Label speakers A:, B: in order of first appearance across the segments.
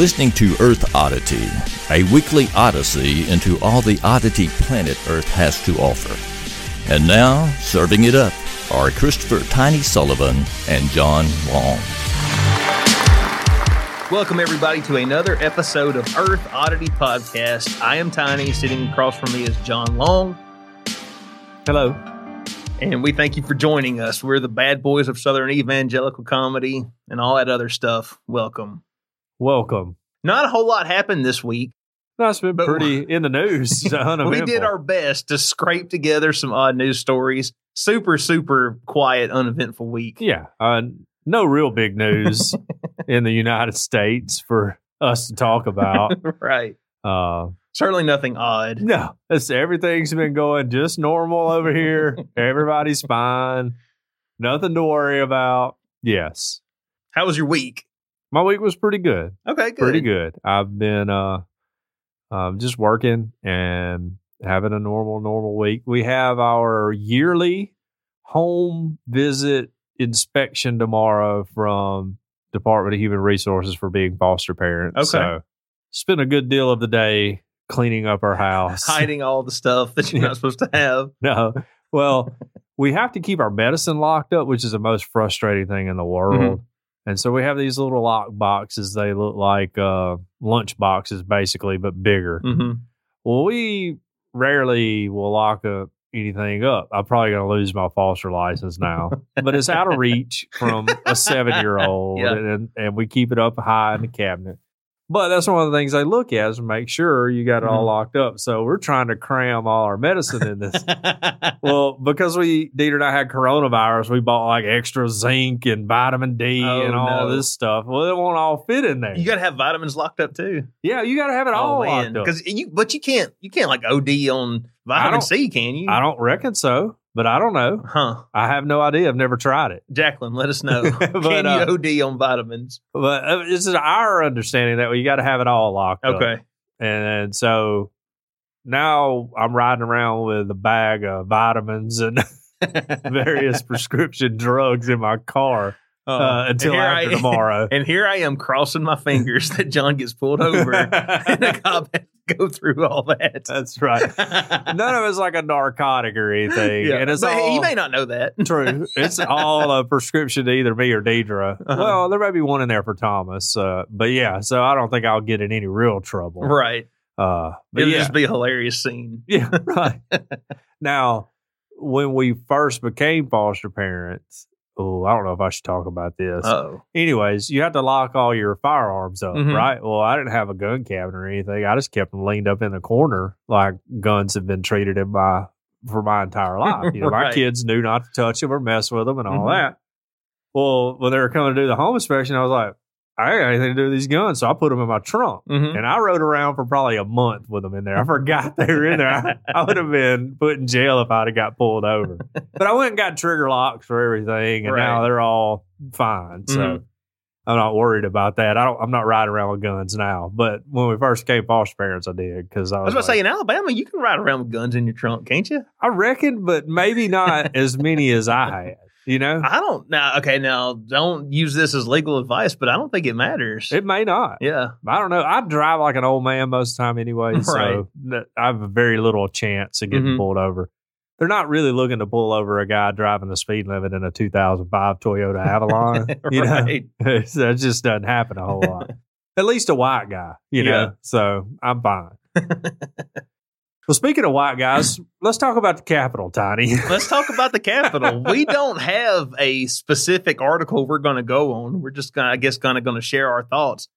A: listening to Earth Oddity, a weekly odyssey into all the oddity planet Earth has to offer. And now, serving it up are Christopher Tiny Sullivan and John Long.
B: Welcome, everybody, to another episode of Earth Oddity Podcast. I am Tiny. Sitting across from me is John Long.
C: Hello.
B: And we thank you for joining us. We're the bad boys of Southern evangelical comedy and all that other stuff. Welcome.
C: Welcome.
B: Not a whole lot happened this week.
C: That's been pretty in the news.
B: we did our best to scrape together some odd news stories. Super, super quiet, uneventful week.
C: Yeah. Uh, no real big news in the United States for us to talk about.
B: right.
C: Uh,
B: Certainly nothing odd.
C: no, it's, everything's been going just normal over here. Everybody's fine. Nothing to worry about. Yes.
B: How was your week?
C: My week was pretty good.
B: Okay, good.
C: Pretty good. I've been uh, um, just working and having a normal, normal week. We have our yearly home visit inspection tomorrow from Department of Human Resources for being foster parents.
B: Okay.
C: So spent a good deal of the day cleaning up our house.
B: Hiding all the stuff that you're not supposed to have.
C: No. Well, we have to keep our medicine locked up, which is the most frustrating thing in the world. And so we have these little lock boxes. They look like uh, lunch boxes, basically, but bigger.
B: hmm
C: Well, we rarely will lock up anything up. I'm probably going to lose my foster license now, but it's out of reach from a seven year old,
B: Yeah.
C: and, and we keep it up high in the cabinet. But that's one of the things they look at is to make sure you got it all
B: Mhm.
C: locked up. So we're trying to cram all our medicine in this. well, because we Deidre and I had coronavirus, we bought like extra zinc and vitamin D
B: Oh,
C: and all
B: no.
C: this stuff. Well, it won't all fit in there.
B: you got to have vitamins locked up too.
C: yeah, you got to have it all
B: oh man,
C: locked up.
B: because you but you can't you can't like OD on vitamin C, can you?
C: I don't reckon so, but I don't know.
B: Huh,
C: I have no idea. I've never tried it.
B: Jacqueline, let us know.
C: But,
B: can
C: uh,
B: OD on vitamins?
C: But uh, this is our understanding that we got to have it all locked up.
B: Okay,
C: And so now I'm riding around with a bag of vitamins and various prescription drugs in my car uh, until after
B: I-
C: tomorrow.
B: And here I am crossing my fingers that John gets pulled over and the cop has to go through all that.
C: That's right. None of it's like a narcotic or anything.
B: Yeah,
C: And it's
B: but
C: all
B: he may not know that.
C: true. It's all a prescription to either me or Deidre.
B: Uh-huh.
C: Well, there may be one in there for Thomas. Uh, but yeah, so I don't think I'll get in any real trouble.
B: Right.
C: Uh,
B: It'll
C: yeah.
B: just be a hilarious scene.
C: Yeah, right. now, when we first became foster parents, oh, I don't know if I should talk about this.
B: Oh,
C: Anyways, you have to lock all your firearms up,
B: Mhm.
C: right? Well, I didn't have a gun cabinet or anything. I just kept them leaned up in the corner like guns have been treated in my for my entire life. You know, my kids knew not to touch them or mess with them and all
B: Mhm.
C: that. Well, when they were coming to do the home inspection, I was like, I ain't got anything to do with these guns, so I put them in my trunk.
B: Mhm.
C: And I rode around for probably a month with them in there. I forgot they were in there. I, I would have been put in jail if I'd have got pulled over. But I went and got trigger locks for everything, and now they're all fine. So
B: Mhm.
C: I'm not worried about that. I don't. I'm not riding around with guns now. But when we first came foster parents, I did because I
B: I
C: was,
B: was about to say, in Alabama, you can ride around with guns in your trunk, can't you?
C: I reckon, but maybe not as many as I had. You know,
B: I don't now. Okay, now don't use this as legal advice, but I don't think it matters.
C: it may not.
B: yeah,
C: I don't know. I drive like an old man most of the time anyway,
B: Right.
C: so I have a very little chance of getting
B: Mhm.
C: pulled over. They're not really looking to pull over a guy driving the speed limit in a 2005 Toyota Avalon. you know, that just doesn't happen a whole lot. At least a white guy, you
B: Yeah.
C: know. So I'm fine. Well, speaking of white guys, let's talk about the Capitol, Tiny.
B: Let's talk about the Capitol. we don't have a specific article we're going to go on. We're just going, to I guess, kind of going to share our thoughts.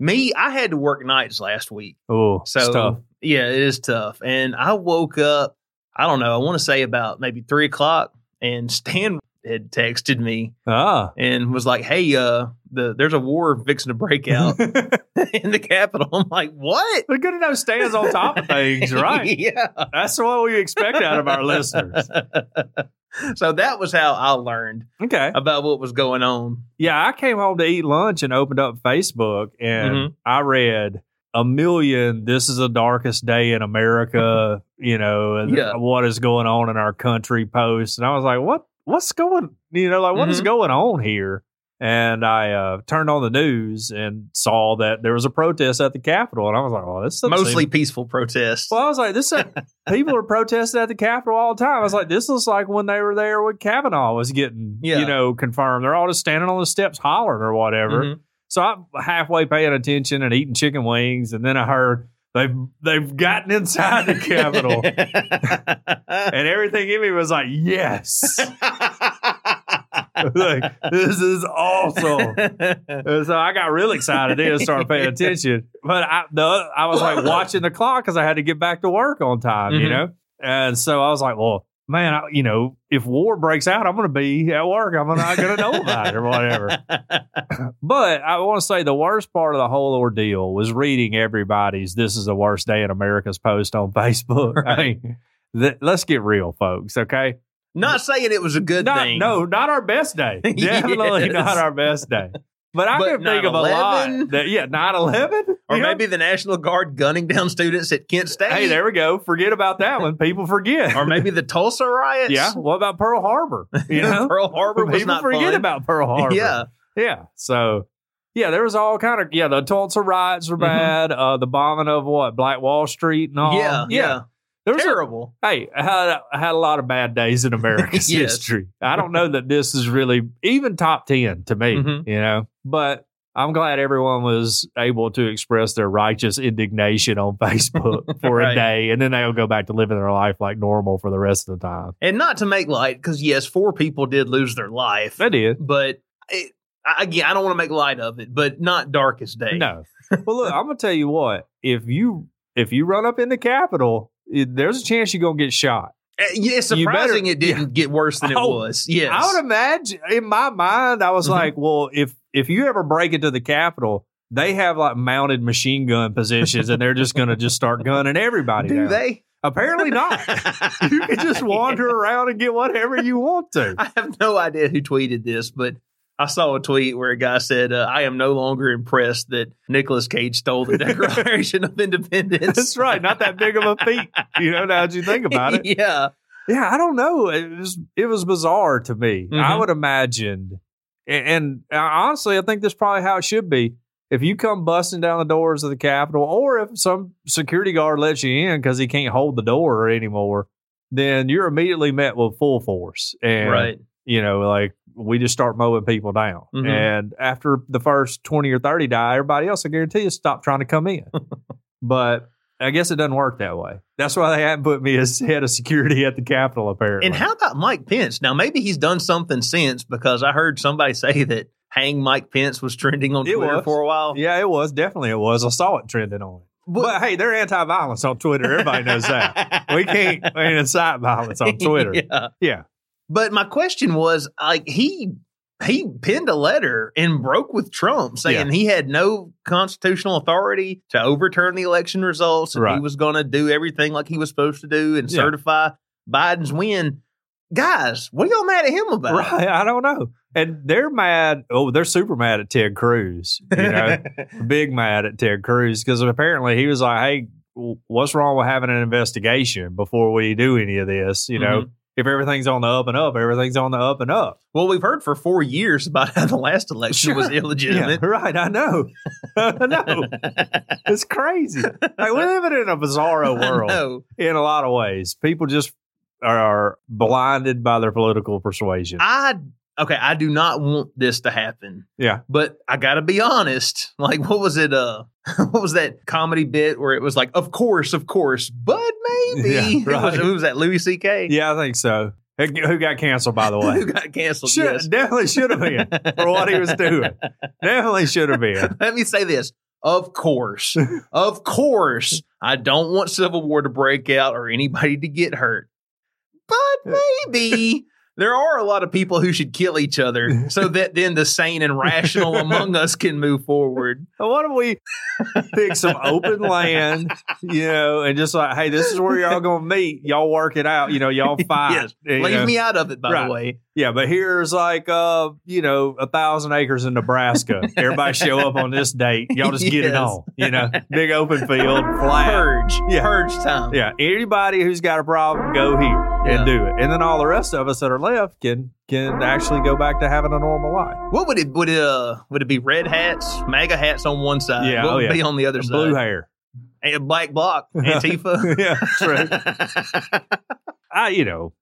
B: Me, I had to work nights last week.
C: oh,
B: So yeah, it is tough. And I woke up, I don't know, I want to say about maybe three o'clock, and Stan had texted me
C: Ah.
B: and was like, "Hey, uh, the there's a war fixing to break out in the Capitol." I'm like, "What?"
C: They're good to know stands on top of things, right?
B: yeah.
C: That's what we expect out of our listeners.
B: so that was how I learned
C: Okay.
B: about what was going on.
C: Yeah, I came home to eat lunch and opened up Facebook and
B: Mhm.
C: I read a million this is the darkest day in America, you know, and
B: Yeah.
C: what is going on in our country posts. And I was like, what what's going you know, like what is
B: Mhm.
C: going on here? and I uh, turned on the news and saw that there was a protest at the Capitol, and I was like, "Oh, this
B: Mostly
C: seem-
B: peaceful protest
C: Well, I was like, "This people are protesting at the Capitol all the time." I was like, "This looks like when they were there when Kavanaugh was getting,
B: Yeah.
C: you know, confirmed. They're all just standing on the steps hollering or whatever."
B: Mhm.
C: So I'm halfway paying attention and eating chicken wings, and then I heard they've they've gotten inside the Capitol, and everything in me was like, "Yes." like this is awesome. And so I got real excited then and started paying attention. But I, the, I was like watching the clock because I had to get back to work on time, you
B: Mhm.
C: know? And so I was like, well, man, I, you know, if war breaks out, I'm going to be at work. I'm not going to know about it or whatever. But I want to say the worst part of the whole ordeal was reading everybody's "This is the worst day in America's" post on Facebook. I mean, th- let's get real, folks. Okay,
B: Not saying it was a good
C: not,
B: thing.
C: no, not our best day. Definitely
B: Yes.
C: not our best day. But I
B: But
C: can think of a lot.
B: 9/11?
C: That, yeah, 9 11?
B: Or maybe the National Guard gunning down students at Kent State.
C: Hey, there we go. Forget about that one. People forget.
B: Or maybe the Tulsa riots.
C: yeah. What about Pearl Harbor? You know,
B: Pearl Harbor was
C: people
B: not
C: forget
B: fun.
C: about Pearl Harbor.
B: Yeah.
C: Yeah. So, yeah, there was all kind of, yeah, the Tulsa riots were
B: Mhm.
C: bad. Uh, the bombing of what? Black Wall Street and all.
B: Yeah. Yeah.
C: There was a,
B: Terrible.
C: hey, I had, I had a lot of bad days in America's
B: Yes.
C: history. I don't know that this is really even top 10 to me,
B: Mhm.
C: you know, but I'm glad everyone was able to express their righteous indignation on Facebook for
B: Right.
C: a day and then they'll go back to living their life like normal for the rest of the time.
B: And not to make light, because yes, four people did lose their life.
C: They did.
B: But it, I- again, I don't want to make light of it, but not darkest day.
C: No. well, look, I'm gonna tell you what. If you if you run up in the Capitol, it, there's a chance you're gonna get shot.
B: Uh, Yeah, it's
C: You better-
B: surprising it didn't get worse than it
C: Oh,
B: was. Yes.
C: I would imagine in my mind, I was
B: Mhm.
C: like, well, if if you ever break into the Capitol, they have like mounted machine gun positions, and they're just gonna just start gunning everybody.
B: Do
C: down.
B: they?
C: Apparently not. you can just wander around and get whatever you want to.
B: I have no idea who tweeted this, but I saw a tweet where a guy said, uh, "I am no longer impressed that Nicolas Cage stole the Declaration of Independence."
C: That's right. Not that big of a feat. You know, now that you think about it.
B: yeah,
C: Yeah, I don't know. It was it was bizarre to me. I
B: Mhm.
C: would imagine, and, and honestly, I think that's probably how it should be. If you come busting down the doors of the Capitol, or if some security guard lets you in because he can't hold the door anymore, then you're immediately met with full force. And
B: right.
C: you know, like we just start mowing people down.
B: Mhm.
C: And after the first twenty or thirty die, everybody else, I guarantee you, stop trying to come in. but I guess it doesn't work that way. That's why they haven't put me as head of security at the Capitol, apparently.
B: And how about Mike Pence? Now, maybe he's done something since because I heard somebody say that hang Mike Pence was trending on
C: It
B: Twitter
C: was.
B: for a while.
C: Yeah, it was. Definitely it was. I saw it trending on it. But, hey, they're anti violence on Twitter. Everybody knows that. We can't incite violence on Twitter.
B: yeah.
C: Yeah.
B: But my question was like he he penned a letter and broke with Trump saying
C: Yeah.
B: he had no constitutional authority to overturn the election results and he was going to do everything like he was supposed to do and
C: Yeah.
B: certify Biden's win. Guys, what are y'all mad at him about?
C: Right. I don't know. And they're mad. Oh, they're super mad at Ted Cruz. You know, big mad at Ted Cruz because apparently he was like, "Hey, what's wrong with having an investigation before we do any of this? You know,
B: Mhm.
C: If everything's on the up and up, everything's on the up and up."
B: well, we've heard for four years about how the last election was
C: Sure. Yeah,
B: illegitimate.
C: right. I know. I know. It's crazy. Like we're living in a bizarro world in a lot of ways. People just are blinded by their political persuasion.
B: I okay, I do not want this to happen.
C: yeah.
B: But I gotta be honest. Like, what was it? Uh, what was that comedy bit where it was like, "Of course, of course, but maybe."
C: Yeah,
B: It was- who was that? Louis C.K.
C: Yeah, I think so. Who who got canceled, by the way?
B: who got canceled?
C: Should,
B: yes.
C: Definitely should have been for what he was doing. Definitely should have been.
B: Let me say this. Of course, of course, I don't want civil war to break out or anybody to get hurt. But maybe there are a lot of people who should kill each other so that then the sane and rational among us can move forward.
C: Why don't we pick some open land, you know, and just like, hey, this is where y'all gonna meet. Y'all work it out. You know, y'all fight.
B: Yes.
C: you
B: Leave
C: know.
B: me out of it, by
C: Right.
B: the way.
C: Yeah, but here's like uh, you know, a thousand acres in Nebraska. Everybody show up on this date. Y'all just get it on. You know, big open field, flat.
B: Purge.
C: Yeah.
B: Purge time.
C: Yeah, anybody who's got a problem, go here
B: Yeah.
C: and do it. And then all the rest of us that are left can can actually go back to having a normal life.
B: What would it would it uh would it be red hats, MAGA hats on one side?
C: Yeah,
B: what
C: oh,
B: would
C: yeah.
B: be on the other side?
C: Blue hair.
B: And black bloc, Antifa.
C: yeah, that's right. I, you know,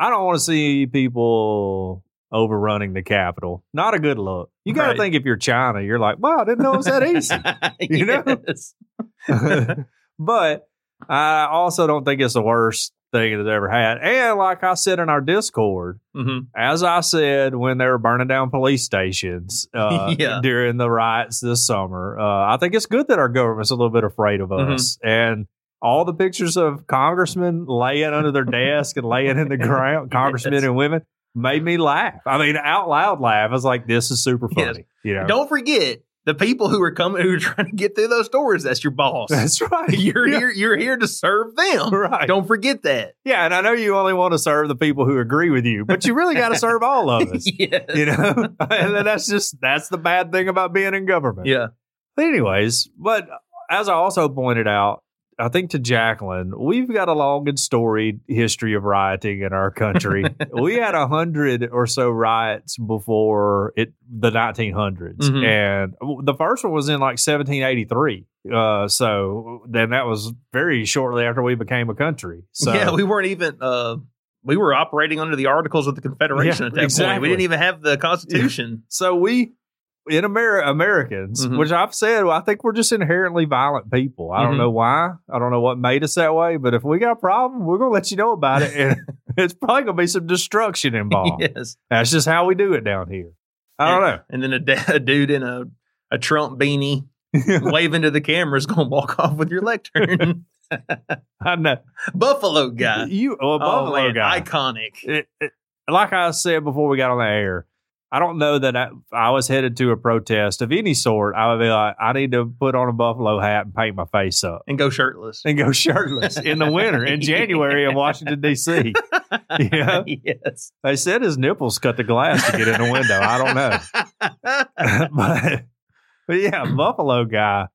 C: I don't want to see people overrunning the capital. Not a good look. You got to
B: Right.
C: think if you're China, you're like, wow, I didn't know it was that easy. You know? But I also don't think it's the worst thing that's ever had. And like I said in our Discord,
B: Mhm.
C: as I said when they were burning down police stations uh,
B: Yeah.
C: during the riots this summer, uh, I think it's good that our government's a little bit afraid of
B: Mhm.
C: us. And all the pictures of congressmen laying under their desk and laying in the ground, congressmen
B: Yes.
C: and women, made me laugh. I mean, out loud laugh. I was like, this is super
B: Yes.
C: funny. You know,
B: Don't forget the people who are coming who are trying to get through those doors. That's your boss.
C: that's right.
B: you're
C: Yeah.
B: here. You're here to serve them.
C: Right.
B: Don't forget that.
C: Yeah, and I know you only want to serve the people who agree with you, but you really got to serve all of us.
B: yes.
C: You know, and that's just that's the bad thing about being in government.
B: Yeah.
C: But anyways, but as I also pointed out, I think to Jacqueline, we've got a long and storied history of rioting in our country. we had a hundred or so riots before it the 1900s,
B: Mhm.
C: and the first one was in like 1783. Uh, so then that was very shortly after we became a country. So
B: yeah. We weren't even. Uh, we were operating under the Articles of the Confederation
C: Yeah,
B: at that point. We didn't even have the Constitution.
C: So we, in Amer- Americans,
B: Mhm.
C: which I've said, well, I think we're just inherently violent people. I don't
B: Mhm.
C: know why. I don't know what made us that way. But if we got a problem, we're gonna let you know about it, and it's probably gonna be some destruction involved.
B: yes.
C: That's just how we do it down here. I don't know.
B: And then a, da- a dude in a a Trump beanie waving to the camera is going to walk off with your lectern.
C: I know.
B: Buffalo guy.
C: You,
B: oh,
C: Buffalo
B: man,
C: guy.
B: iconic.
C: It- it- like I said before we got on the air, I don't know that I, I was headed to a protest of any sort. I would be like, I need to put on a buffalo hat and paint my face up.
B: And go shirtless.
C: and go shirtless in the winter in January in Washington D.C. Yeah.
B: yes.
C: They said his nipples cut the glass to get in the window. I don't know, but, but yeah, Buffalo guy.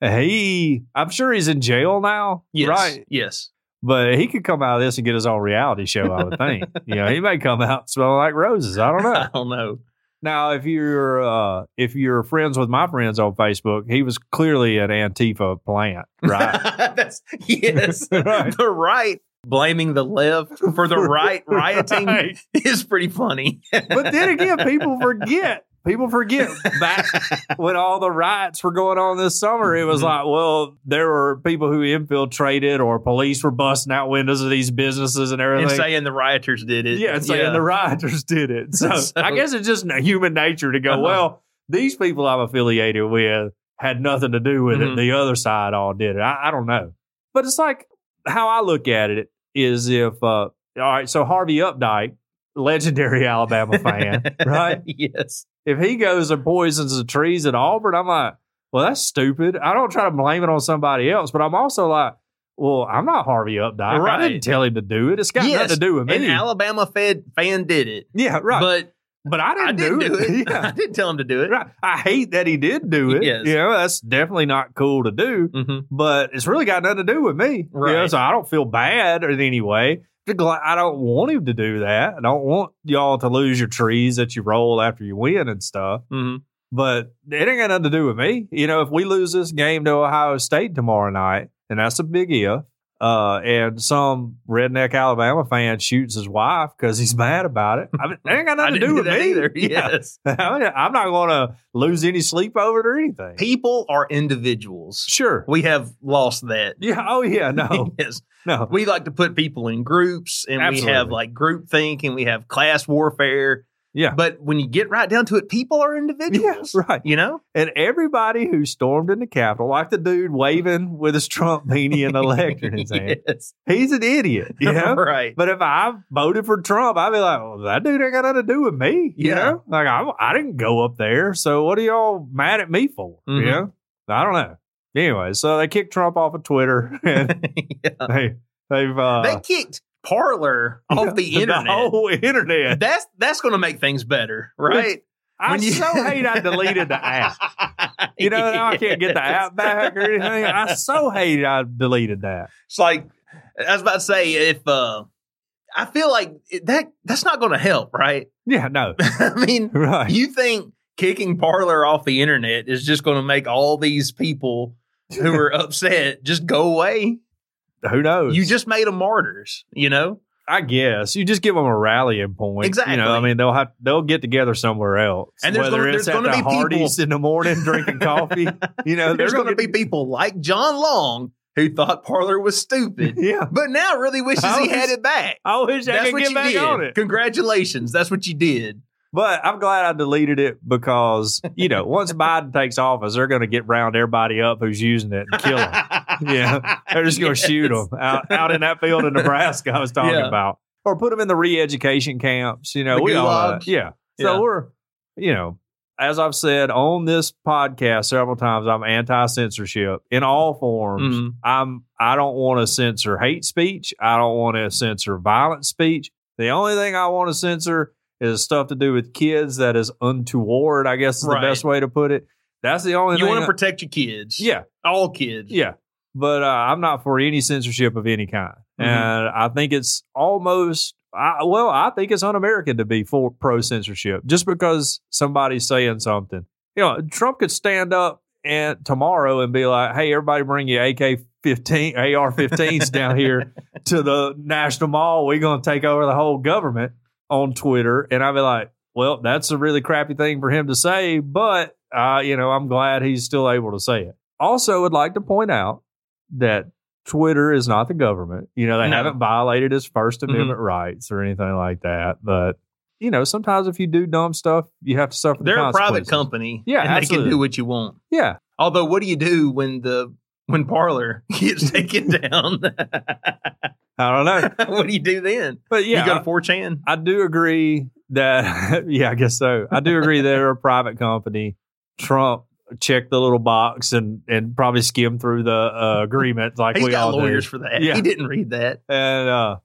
C: He, I'm sure he's in jail now,
B: yes.
C: right?
B: Yes.
C: But he could come out of this and get his own reality show. I would think. you know, he may come out smelling like roses. I don't know.
B: I don't know.
C: Now, if you're uh, if you're friends with my friends on Facebook, he was clearly an Antifa plant, right?
B: That's yes.
C: Right.
B: The right blaming the left for the right rioting
C: Right.
B: is pretty funny.
C: But then again, people forget. People forget back when all the riots were going on this summer. It was
B: Mhm.
C: like, well, there were people who infiltrated, or police were busting out windows of these businesses and
B: and
C: everything.
B: saying the rioters did it.
C: yeah, and saying the rioters did it. So,
B: So-
C: I guess it's just human nature to go,
B: Uh-huh.
C: well, these people I'm affiliated with had nothing to do with
B: Mhm.
C: it. The other side all did it. I, I don't know. But it's like how I look at it is if, uh, all right, so Harvey Updike, legendary Alabama fan, right?
B: yes.
C: If he goes and poisons the trees at Auburn, I'm like, well, that's stupid. I don't try to blame it on somebody else, but I'm also like, well, I'm not Harvey Updike. I didn't tell him to do it. It's got
B: Yes,
C: nothing to do with me. An.
B: Alabama fed fan did it.
C: yeah, right.
B: But
C: But I didn't,
B: I didn't do it. I
C: yeah.
B: didn't tell him to do it.
C: Right. I hate that he did do it.
B: Yes.
C: You know, that's definitely not cool to do,
B: Mhm.
C: but it's really got nothing to do with me. You know,
B: Right.
C: so I don't feel bad in any way. I don't want him to do that. I don't want y'all to lose your trees that you roll after you win and stuff.
B: Mhm.
C: But it ain't got nothing to do with me. You know, if we lose this game to Ohio State tomorrow night, and that's a big if, uh, and some redneck Alabama fan shoots his wife because he's mad about it, I mean, ain't got nothing to do with me
B: either.
C: Yeah.
B: Yes.
C: I mean, I'm not going to lose any sleep over it or anything.
B: People are individuals.
C: Sure.
B: We have lost that.
C: Yeah. Oh, yeah. No.
B: yes.
C: No.
B: We like to put people in groups and we have like group think and we have class warfare.
C: Yeah.
B: But when you get right down to it, people are individuals.
C: Yeah, right.
B: You know?
C: And everybody who stormed in the Capitol, like the dude waving with his Trump beanie and the lectern in his hand,
B: yes.
C: he's an idiot. You know?
B: right.
C: But if I voted for Trump, I'd be like, well, that dude ain't got nothing to do with me. You
B: Yeah.
C: know? Like, I, I didn't go up there. So what are y'all mad at me for?
B: Mhm.
C: You know? I don't know. Anyway, so they kicked Trump off of Twitter and
B: Yeah.
C: they, they've, uh,
B: they kicked Parler off the internet.
C: The whole internet.
B: that's that's going to make things better, right?
C: I
B: When you-
C: so hate I deleted the app. You know, now I can't get the app back or anything. I so hate I deleted that.
B: It's like I was about to say if uh I feel like that that's not going to help, right?
C: Yeah, no,
B: I mean,
C: right.
B: you think kicking Parler off the internet is just going to make all these people who are upset just go away?
C: Who knows?
B: You just made them martyrs, you know?
C: I guess you just give them a rallying point.
B: Exactly.
C: You know, I mean, they'll have they'll get together somewhere else.
B: And there's
C: Whether
B: gonna-
C: it's
B: there's
C: at
B: gonna
C: the
B: be people-
C: in the morning drinking coffee. You know,
B: There's going to be people like John Long who thought Parler was stupid,
C: Yeah,
B: but now really wishes
C: I
B: he had it back.
C: I wish I
B: That's
C: could
B: what
C: get
B: you
C: back
B: did.
C: on it.
B: Congratulations. That's what you did.
C: But I'm glad I deleted it because you know once Biden takes office, they're going to get round everybody up who's using it and kill them. Yeah. They're just going to shoot 'em shoot them out out in that field in Nebraska. I was talking
B: Yeah.
C: about, or put them in the re-education camps. You know,
B: The
C: we all that. yeah. So
B: Yeah.
C: we're, you know, as I've said on this podcast several times, I'm anti-censorship in all forms.
B: Mhm.
C: I'm I don't want to censor hate speech. I don't want to censor violent speech. The only thing I want to censor is stuff to do with kids that is untoward. I guess is
B: Right.
C: the best way to put it. That's the only
B: You
C: thing.
B: want to protect your kids.
C: yeah,
B: All kids.
C: yeah. But uh, I'm not for any censorship of any kind,
B: Mhm.
C: and I think it's almost. I, well, I think it's un-American to be for pro censorship just because somebody's saying something. You know, Trump could stand up and tomorrow and be like, "Hey, everybody, bring your AK-15, AR-15s down here to the National Mall. We're going to take over the whole government." On Twitter, and I'd be like, "Well, that's a really crappy thing for him to say, but uh, you know, I'm glad he's still able to say it." Also, would like to point out that Twitter is not the government. You know, they
B: No.
C: haven't violated his First
B: Mhm.
C: Amendment rights or anything like that. But you know, sometimes if you do dumb stuff, you have to suffer. the
B: They're a private company.
C: Yeah,
B: and they can do what you want.
C: Yeah,
B: Although, what do you do when the when Parler gets taken down?
C: I don't know,
B: what do you do then?
C: but yeah,
B: you go to 4chan?
C: I do agree that. yeah, I guess so. I do agree they're a private company. Trump checked the little box and and probably skim through the uh, agreement like
B: He's
C: we
B: got
C: all do.
B: lawyers for that.
C: Yeah.
B: He didn't read that.
C: And uh,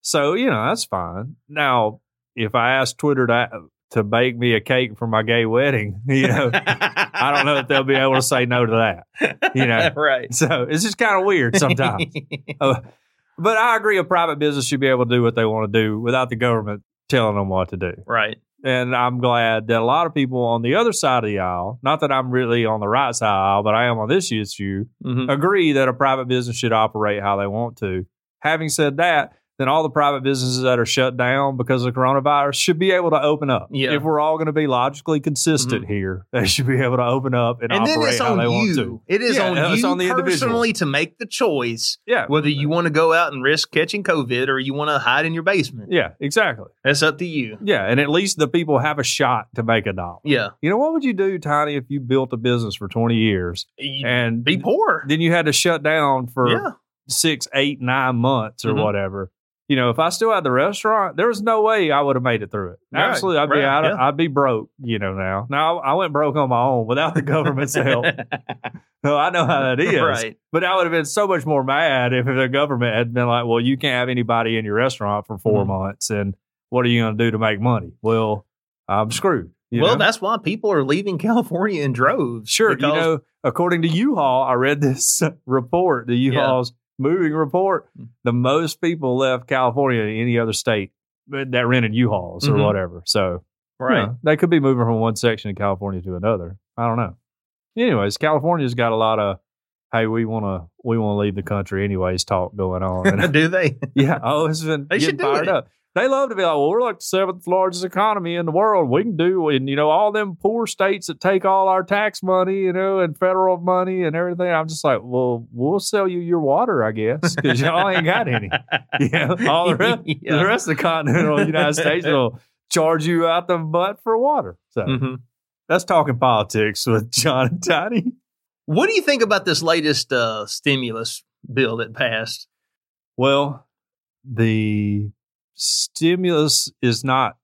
C: so, you know, that's fine. Now, if I ask Twitter to to bake me a cake for my gay wedding, you know, I don't know if they'll be able to say no to that. You know.
B: right.
C: So it's just kind of weird sometimes. Uh, but I agree a private business should be able to do what they want to do without the government telling them what to do.
B: right.
C: And I'm glad that a lot of people on the other side of the aisle, not that I'm really on the right side of the aisle, but I am on this issue,
B: Mhm.
C: agree that a private business should operate how they want to. Having said that, then all the private businesses that are shut down because of coronavirus should be able to open up.
B: Yeah. Mm-hmm.
C: If we're all going to be logically consistent here, they should be able to open up and,
B: And then
C: operate
B: it's
C: how
B: on
C: they want
B: you.
C: to.
B: It is
C: Yeah,
B: on
C: it's
B: you
C: on the individual.
B: personally to make the choice
C: Yeah.
B: whether you want to go out and risk catching COVID or you want to hide in your basement.
C: Yeah, exactly.
B: That's up to you.
C: Yeah. And at least the people have a shot to make a dollar.
B: Yeah.
C: You know, what would you do, Tiny, if you built a business for 20 years
B: You
C: and
B: be poor.
C: then you had to shut down for
B: yeah.
C: six, eight, nine months or
B: Mhm.
C: whatever. You know, if I still had the restaurant, there was no way I would have made it through it.
B: Right,
C: Absolutely, I'd be out.
B: Yeah.
C: I'd be broke. You know, now. Now I went broke on my own without the government's help. No, I know how that is.
B: right.
C: But I would have been so much more mad if the government had been like, "Well, you can't have anybody in your restaurant for 4
B: Mhm.
C: months, and what are you going to do to make money?" Well, I'm screwed.
B: well,
C: know?
B: that's why people are leaving California in droves.
C: Sure, you know, according to U-Haul, I read this report, the U-Haul's moving report.
B: Hmm.
C: The most people left California than any other state that rented U-Hauls or
B: Mhm.
C: whatever. So, you
B: right.
C: know, they could be moving from one section of California to another. I don't know. Anyways, California's got a lot of hey, we want to we want to leave the country anyways talk going on. And,
B: do they?
C: yeah, oh, it's been
B: They
C: getting
B: should do
C: fired
B: it.
C: up. They love to be like, well, we're like the seventh largest economy in the world. We can do, and you know, all them poor states that take all our tax money, you know, and federal money and everything. I'm just like, well, we'll sell you your water, I guess, because y'all ain't got any. Yeah, all the rest,
B: Yeah.
C: the rest of the continental United States will charge you out the butt for water. So
B: Mhm.
C: that's talking politics with John and Tiny.
B: What do you think about this latest uh, stimulus bill that passed?
C: Well, the stimulus is not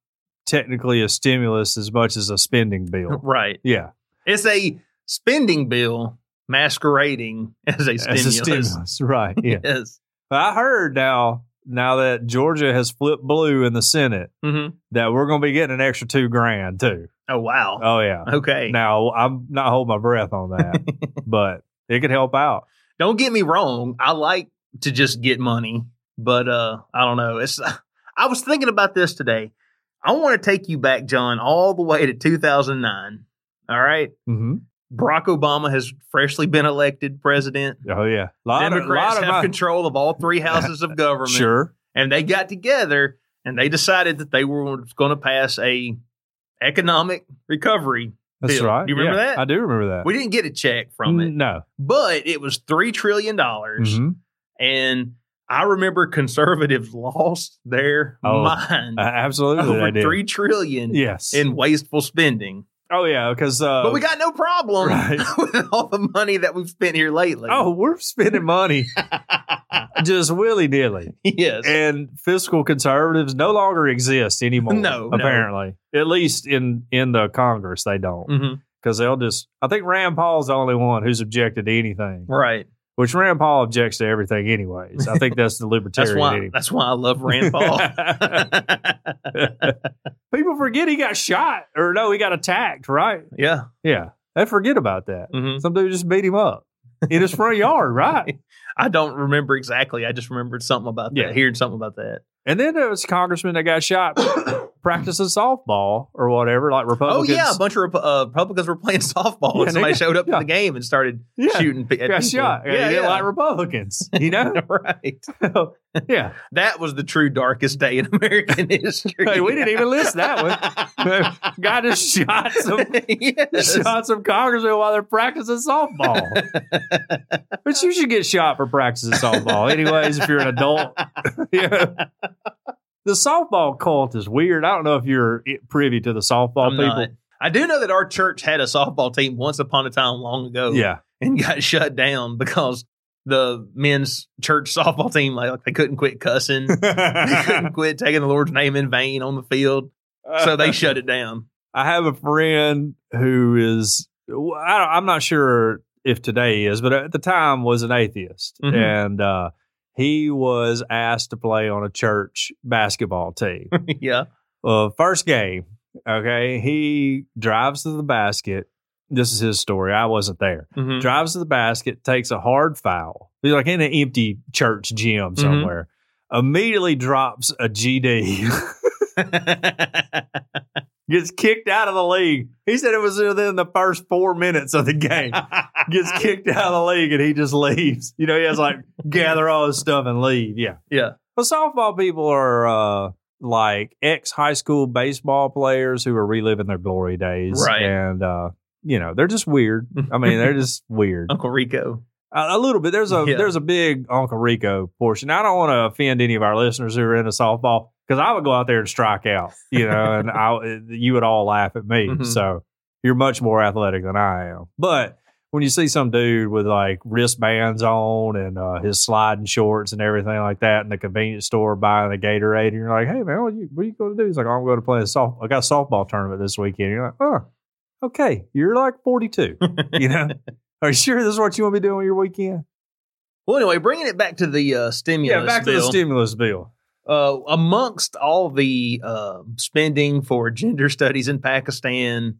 C: technically a stimulus as much as a spending bill.
B: Right.
C: Yeah,
B: It's a spending bill masquerading as a
C: as
B: stimulus.
C: a stimulus, right? Yeah.
B: Yes.
C: I heard now, now that Georgia has flipped blue in the Senate,
B: hmm
C: that we're going to be getting an extra two grand too.
B: Oh wow.
C: Oh yeah.
B: okay.
C: Now I'm not holding my breath on that, but it could help out.
B: Don't get me wrong. I like to just get money, but uh, I don't know. It's I was thinking about this today. I want to take you back, John, all the way to 2009. All right.
C: hmm
B: Barack Obama has freshly been elected president.
C: Oh yeah, lot of-
B: Democrats
C: lot of
B: have control of all three houses of government.
C: Sure.
B: And they got together and they decided that they were going to pass a economic recovery.
C: That's
B: bill.
C: right.
B: Do you remember
C: Yeah,
B: that?
C: I do remember that.
B: We didn't get a check from it,
C: No.
B: but it was $3 trillion.
C: Mhm.
B: And I remember conservatives lost their
C: Oh,
B: mind
C: absolutely,
B: over
C: did.
B: three trillion
C: yes.
B: in wasteful spending.
C: oh yeah, because uh,
B: but we got no problem
C: right.
B: with all the money that we've spent here lately.
C: oh we're spending money just willy nilly,
B: yes.
C: and fiscal conservatives no longer exist anymore.
B: No, no.
C: apparently, at least in in the Congress they don't, because they'll just. I think Rand Paul's the only one who's objected to anything,
B: Right.
C: Which Rand Paul objects to everything anyways. I think that's the libertarian.
B: That's why.
C: anyway.
B: That's why I love Rand Paul.
C: People forget he got shot, or no, he got attacked. Right?
B: yeah.
C: Yeah, they forget about that.
B: Mhm.
C: Some dude just beat him up in his front yard, right?
B: I don't remember exactly. I just remembered something about that.
C: Yeah.
B: Hearing something about that.
C: And then there was a congressman that got shot practicing softball or whatever, like Republicans.
B: Oh yeah, a bunch of Rep- uh, Republicans were playing softball,
C: Yeah,
B: and somebody
C: got-
B: showed up
C: yeah.
B: to the game and started
C: Yeah,
B: shooting pe- at
C: got
B: people.
C: shot. Yeah, he didn't like Republicans, you know?
B: right.
C: yeah.
B: That was the true darkest day in American history.
C: Hey, we didn't even list that one. Guy just shot some
B: yes.
C: shot some congressmen while they're practicing softball. but you should get shot for practicing softball, anyways, if you're an adult. yeah. The softball cult is weird. I don't know if you're privy to the softball
B: I'm
C: people.
B: not. I do know that our church had a softball team once upon a time long ago.
C: Yeah.
B: and got shut down because the men's church softball team like, they couldn't quit cussing. they couldn't quit taking the Lord's name in vain on the field, so they shut it down.
C: I have a friend who is, I, I'm not sure if today is, but at the time was an atheist.
B: Mhm.
C: And uh, he was asked to play on a church basketball team.
B: yeah,
C: uh, first game, okay, he drives to the basket. This is his story. I wasn't there.
B: Mhm.
C: Drives to the basket, takes a hard foul. He's like in an empty church gym somewhere. Immediately drops a GD. gets kicked out of the league. He said it was within the first four minutes of the game. Gets kicked out of the league and he just leaves. You know, he has like gather all his stuff and leave. Yeah.
B: yeah,
C: But softball people are uh, like ex high school baseball players who are reliving their glory days.
B: Right.
C: And, uh, you know, they're just weird. I mean, they're just weird.
B: Uncle Rico.
C: A, a little bit. There's a
B: Yeah.
C: there's a big Uncle Rico portion. I don't want to offend any of our listeners who are into softball because I would go out there and strike out, you know, and I you would all laugh at me.
B: Mhm.
C: So you're much more athletic than I am. But when you see some dude with like wristbands on and uh, his sliding shorts and everything like that in the convenience store buying a Gatorade, and you're like, "Hey man, what you what are you going to do?" He's like, "I'm going to play a soft. I got a softball tournament this weekend." You're like, "Oh, okay, you're like 42, you know." Are you sure this is what you want to be doing your weekend?
B: Well, anyway, bringing it back to the uh, stimulus
C: yeah, back
B: bill.
C: to the stimulus bill.
B: Uh, amongst all the uh, spending for gender studies in Pakistan,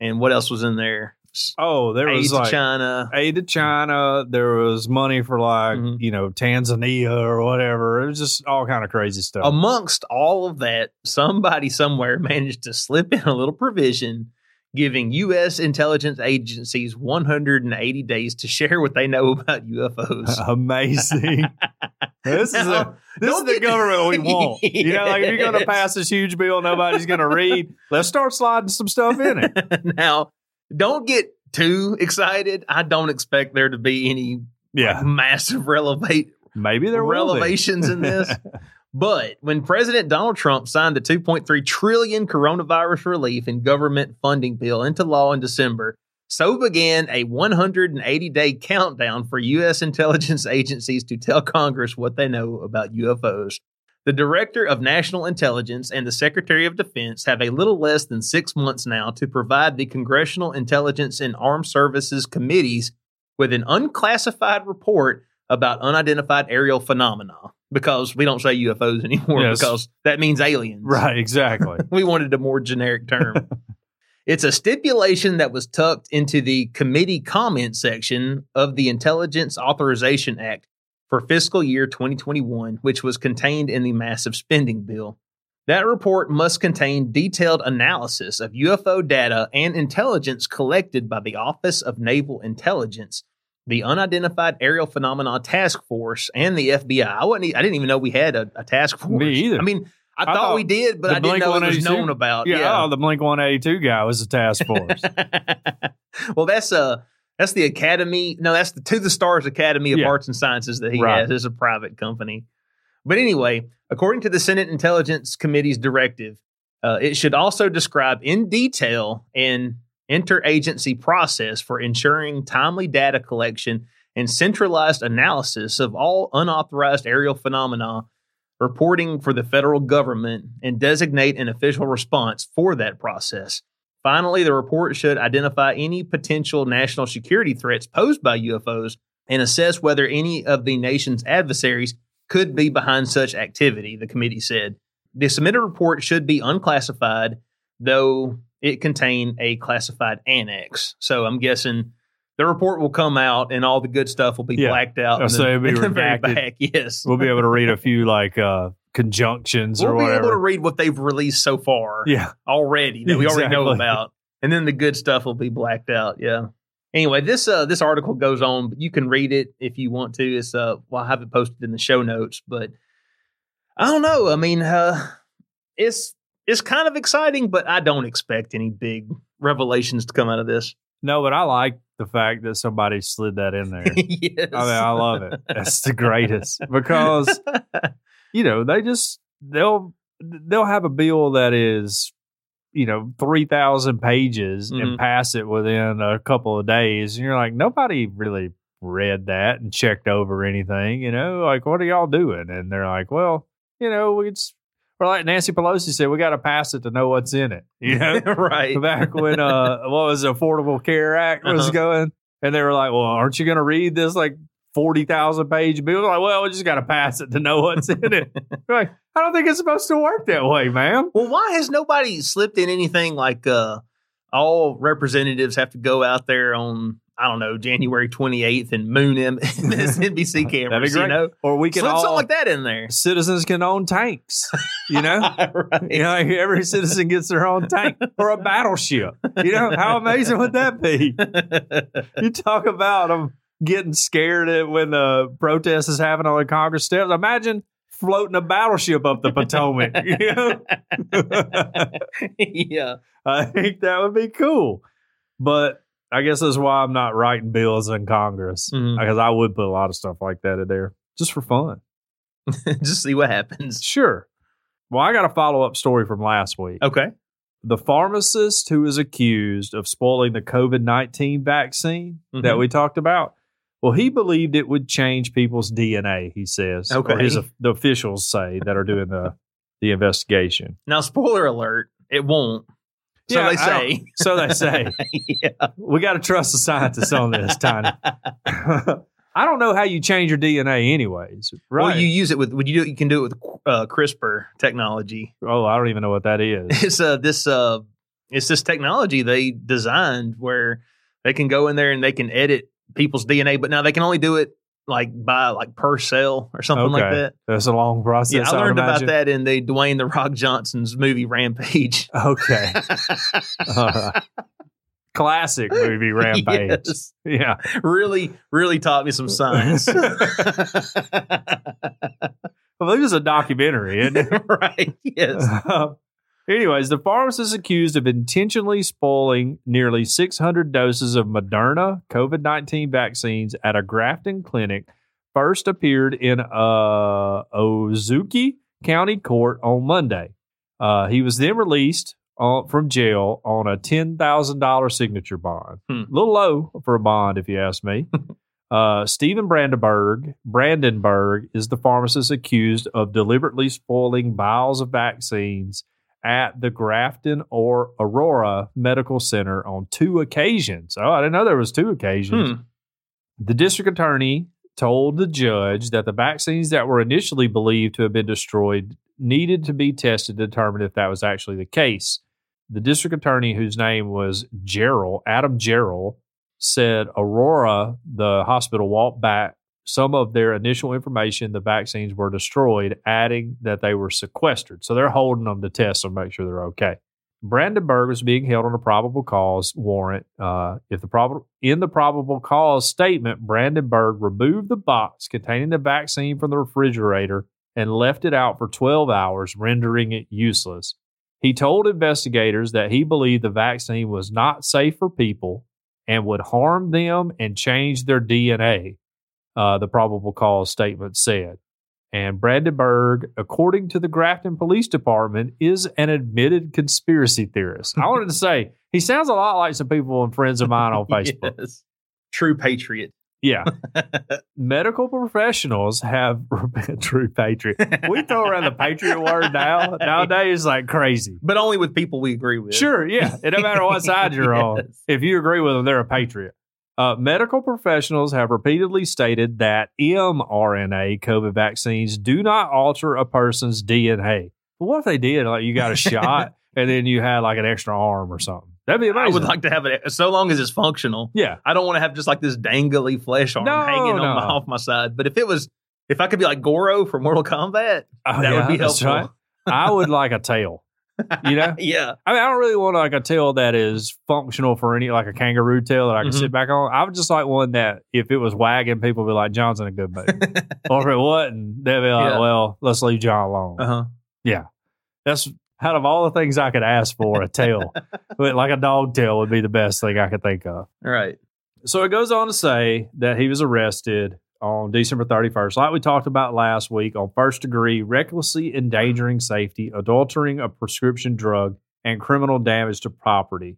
B: and what else was in there?
C: Oh, there was
B: Aid
C: was
B: to
C: like
B: China.
C: aid to China. There was money for like
B: Mhm.
C: you know Tanzania or whatever. It was just all kind of crazy stuff.
B: Amongst all of that, somebody somewhere managed to slip in a little provision giving U.S. intelligence agencies 180 days to share what they know about UFOs.
C: Amazing. this is a, this is the government we want. You know, like if you're going to pass this huge bill nobody's going to read, let's start sliding some stuff in it.
B: now, don't get too excited. I don't expect there to be any
C: Yeah,
B: massive relevate
C: maybe there will be.
B: relevations in this. But when President Donald Trump signed the 2.3 trillion coronavirus relief and government funding bill into law in December, so began a 180 day countdown for U.S. intelligence agencies to tell Congress what they know about UFOs. The Director of National Intelligence and the Secretary of Defense have a little less than six months now to provide the Congressional Intelligence and Armed Services Committees with an unclassified report about unidentified aerial phenomena because we don't say UFOs anymore
C: Yes.
B: because that means aliens.
C: Right, exactly.
B: We wanted a more generic term. it's a stipulation that was tucked into the committee comment section of the Intelligence Authorization Act, for fiscal year 2021, which was contained in the massive spending bill. That report must contain detailed analysis of UFO data and intelligence collected by the Office of Naval Intelligence, the Unidentified Aerial Phenomena Task Force, and the FBI. I, wasn't, I didn't even know we had a, a task force.
C: Me either.
B: I mean, I,
C: I
B: thought,
C: thought
B: we did, but I didn't know it was known about.
C: Yeah, oh, the Blink 182 guy was a task force.
B: well, that's uh that's the Academy. No, that's the To the Stars Academy of
C: Yeah.
B: Arts and Sciences that he
C: Right.
B: has. It's a private company. But anyway, according to the Senate Intelligence Committee's directive, uh, it should also describe in detail an interagency process for ensuring timely data collection and centralized analysis of all unauthorized aerial phenomena reporting for the federal government and designate an official response for that process. Finally, the report should identify any potential national security threats posed by UFOs and assess whether any of the nation's adversaries could be behind such activity, the committee said. The submitted report should be unclassified, though it contain a classified annex. So I'm guessing the report will come out and all the good stuff will be
C: Yeah.
B: blacked out.
C: Oh, so
B: the-
C: it'll be redacted.
B: back. Yes.
C: we'll be able to read a few like uh conjunctions
B: We'll
C: or
B: be able to read what they've released so far
C: yeah.
B: already that we already know about, and then the good stuff will be blacked out. Yeah. Anyway, this uh this article goes on, but you can read it if you want to. It's uh well, I have it posted in the show notes, but I don't know. I mean, uh it's it's kind of exciting, but I don't expect any big revelations to come out of this.
C: No, but I like the fact that somebody slid that in there.
B: yes.
C: I mean, I love it. That's the greatest because you know they just they'll they'll have a bill that is you know three thousand pages
B: Mhm.
C: and pass it within a couple of days, and you're like nobody really read that and checked over anything. You know, like what are y'all doing? And they're like, well, you know, it's or like Nancy Pelosi said, we got to pass it to know what's in it. You know,
B: right.
C: back when uh what was the Affordable Care Act was
B: Uh-huh.
C: going, and they were like, "Well, aren't you going to read this like forty thousand page bill?" Like, well, we just got to pass it to know what's in it. like, I don't think it's supposed to work that way, ma'am.
B: Well, why has nobody slipped in anything like uh all representatives have to go out there on I don't know January 28th and moon M- MSNBC cameras?
C: That'd be great.
B: You know,
C: Or we can
B: slip
C: all
B: something like that in there.
C: citizens can own tanks. You know.
B: right.
C: You know, every citizen gets their own tank or a battleship. You know, how amazing would that be? You talk about them getting scared at when the protest is happening on the Congress steps. Imagine floating a battleship up the Potomac. You know?
B: yeah.
C: I think that would be cool. But I guess that's why I'm not writing bills in Congress
B: Mhm.
C: because I would put a lot of stuff like that in there just for fun.
B: Just see what happens.
C: Sure. Well, I got a follow up story from last week.
B: Okay.
C: The pharmacist who is accused of spoiling the COVID 19 vaccine that
B: Mhm.
C: we talked about, well, he believed it would change people's DNA, he says. Or
B: Okay.
C: his, the officials say that are doing the, the investigation.
B: Now, spoiler alert: it won't. So
C: Yeah,
B: they say.
C: So they say.
B: yeah.
C: we got to trust the scientists on this, Tiny. I don't know how you change your DNA, anyways. Right?
B: Well, you use it with. Would you do? You can do it with uh, CRISPR technology.
C: oh, I don't even know what that is.
B: it's uh this uh it's this technology they designed where they can go in there and they can edit people's DNA, but now they can only do it like by like per cell or something like that.
C: That's a long process.
B: Yeah, I
C: would
B: learned about that in the Dwayne the Rock Johnson's movie Rampage.
C: Okay, all right. Classic movie Rampage.
B: Yes.
C: Yeah.
B: Really, really taught me some science.
C: Well, it was a documentary, isn't it?
B: right. Yes.
C: Um, Anyways, the pharmacist accused of intentionally spoiling nearly 600 doses of Moderna COVID 19 vaccines at a Grafton clinic first appeared in uh, Ozaukee County Court on Monday. Uh, he was then released on, from jail on a $10,000 signature bond.
B: Hmm.
C: A little low for a bond, if you ask me. Uh, Steven Brandenburg, Brandenburg is the pharmacist accused of deliberately spoiling vials of vaccines at the Grafton or Aurora Medical Center on two occasions. Oh, I didn't know there was two occasions.
B: Hmm.
C: The district attorney told the judge that the vaccines that were initially believed to have been destroyed needed to be tested to determine if that was actually the case. The district attorney, whose name was Gerol, Adam Gerol, said Aurora, the hospital, walked back some of their initial information, the vaccines were destroyed, adding that they were sequestered. So they're holding them to test them, make sure they're okay. Brandenburg was being held on a probable cause warrant. Uh, if the prob- in the probable cause statement, Brandenburg removed the box containing the vaccine from the refrigerator and left it out for 12 hours, rendering it useless. He told investigators that he believed the vaccine was not safe for people and would harm them and change their DNA, uh, the probable cause statement said. And Brandenburg, according to the Grafton Police Department, is an admitted conspiracy theorist. I wanted to say, he sounds a lot like some people and friends of mine on Facebook.
B: Yes. True patriot.
C: Yeah. Medical professionals have true patriot. We throw around the patriot word now nowadays like crazy.
B: But only with people we agree with.
C: Sure, yeah. It don't matter what side you're on. If you agree with them, they're a patriot. Uh, medical professionals have repeatedly stated that mRNA COVID vaccines do not alter a person's DNA. But what if they did? Like you got a shot and then you had like an extra arm or something. That'd be amazing.
B: I would like to have it so long as it's functional.
C: yeah.
B: I don't want to have just like this dangly flesh arm
C: No,
B: hanging on my, off my side. But if it was, if I could be like Goro from Mortal Kombat,
C: Oh,
B: that
C: yeah,
B: would be helpful.
C: right. I would like a tail. You know?
B: yeah.
C: I mean, I don't really want like a tail that is functional for any like a kangaroo tail that I can
B: Mhm.
C: sit back on. I would just like one that if it was wagging, people would be like, John's in a good mood. or if it wasn't, they'd be like,
B: Yeah.
C: well, let's leave John alone.
B: Uh huh. Yeah.
C: That's out of all the things I could ask for, a tail, but like a dog tail would be the best thing I could think of.
B: All right.
C: So it goes on to say that he was arrested on December 31st, like we talked about last week, on first degree recklessly endangering safety, adultering a prescription drug, and criminal damage to property.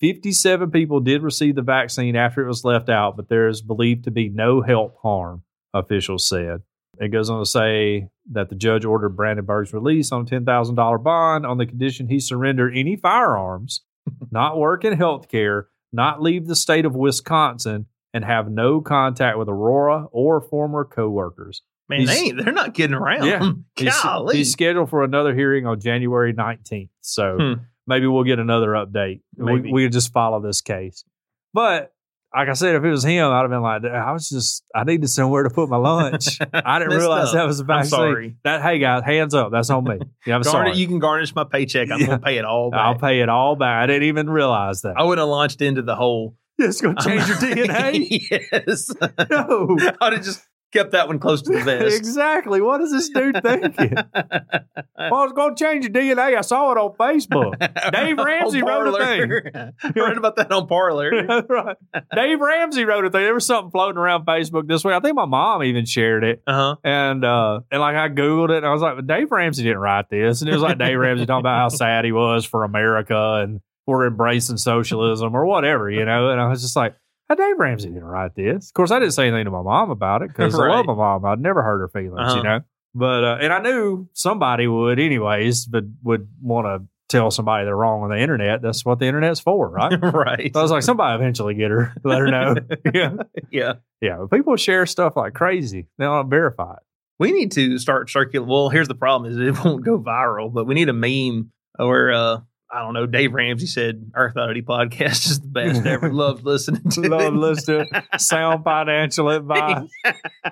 C: 57 people did receive the vaccine after it was left out, but there is believed to be no health harm, officials said. It goes on to say that the judge ordered Brandenburg's release on a $10,000 bond on the condition he surrender any firearms, not work in healthcare, not leave the state of Wisconsin, and have no contact with Aurora or former coworkers.
B: Man,
C: He's-
B: they ain't, they're not getting around.
C: Yeah. He's,
B: Golly.
C: he's scheduled for another hearing on January 19th. So
B: Hmm.
C: maybe we'll get another update. We,
B: Maybe.
C: we could just follow this case. But like I said, if it was him, I'd have been like, I was just, I needed somewhere to put my lunch. I didn't realize
B: up.
C: that was a
B: I'm
C: vaccine.
B: sorry.
C: That, hey guys, hands up. That's on me. Yeah, I'm sorry.
B: You can garnish my paycheck. I'm
C: Yeah.
B: going to pay it all back.
C: I'll pay it all back. I didn't even realize that.
B: I wouldn't have launched into the whole.
C: It's going to change your DNA.
B: yes.
C: no.
B: I'd have just kept that one close to the vest.
C: exactly. What is this dude thinking? well, it's going to change your DNA. I saw it on Facebook. Dave Ramsey wrote a
B: Parler. I read about that on Parler.
C: right. Dave Ramsey wrote a thing. There was something floating around Facebook this week. I think my mom even shared it.
B: Uh huh.
C: And uh and like I Googled it and I was like, Dave Ramsey didn't write this. And it was like Dave Ramsey talking about how sad he was for America and we're embracing socialism or whatever, you know. And I was just like, "Hey, Dave Ramsey didn't write this. Of course, I didn't say anything to my mom about it because I love my mom. I'd never hurt her feelings,
B: Uh-huh.
C: you know. But uh, and I knew somebody would anyways, but would want to tell somebody they're wrong on the internet. That's what the internet's for, right?
B: right.
C: So I was like, somebody eventually get her, let her know. yeah.
B: yeah.
C: Yeah. People share stuff like crazy. They don't verify it.
B: We need to start circulating. Well, here's the problem: is it won't go viral. But we need a meme or uh, I don't know. Dave Ramsey said Earth Oddity podcast is the best ever. Loved listening to.
C: Love listening to sound financial advice.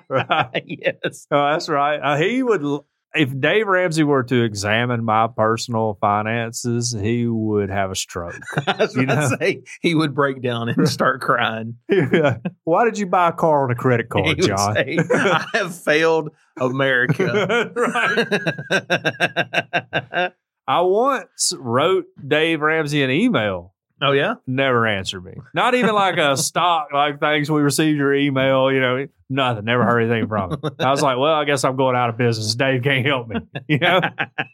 C: right.
B: yes.
C: Oh, that's right. Uh, he would, if Dave Ramsey were to examine my personal finances, he would have a stroke. You know?
B: to say he would break down and start crying.
C: Why did you buy a car on a credit
B: he
C: card,
B: would
C: John?
B: say, "I have failed America."
C: right. I once wrote Dave Ramsey an email
B: oh yeah.
C: never answered me. Not even like a stock, like thanks, we received your email, you know, nothing, never heard anything from him. I was like, well, I guess I'm going out of business. Dave can't help me. You know,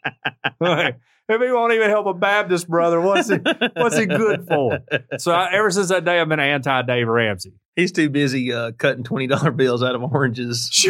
C: like, if he won't even help a Baptist brother, what's he, what's he good for? So I, ever since that day, I've been anti Dave Ramsey.
B: He's too busy uh, cutting twenty dollar bills out of oranges.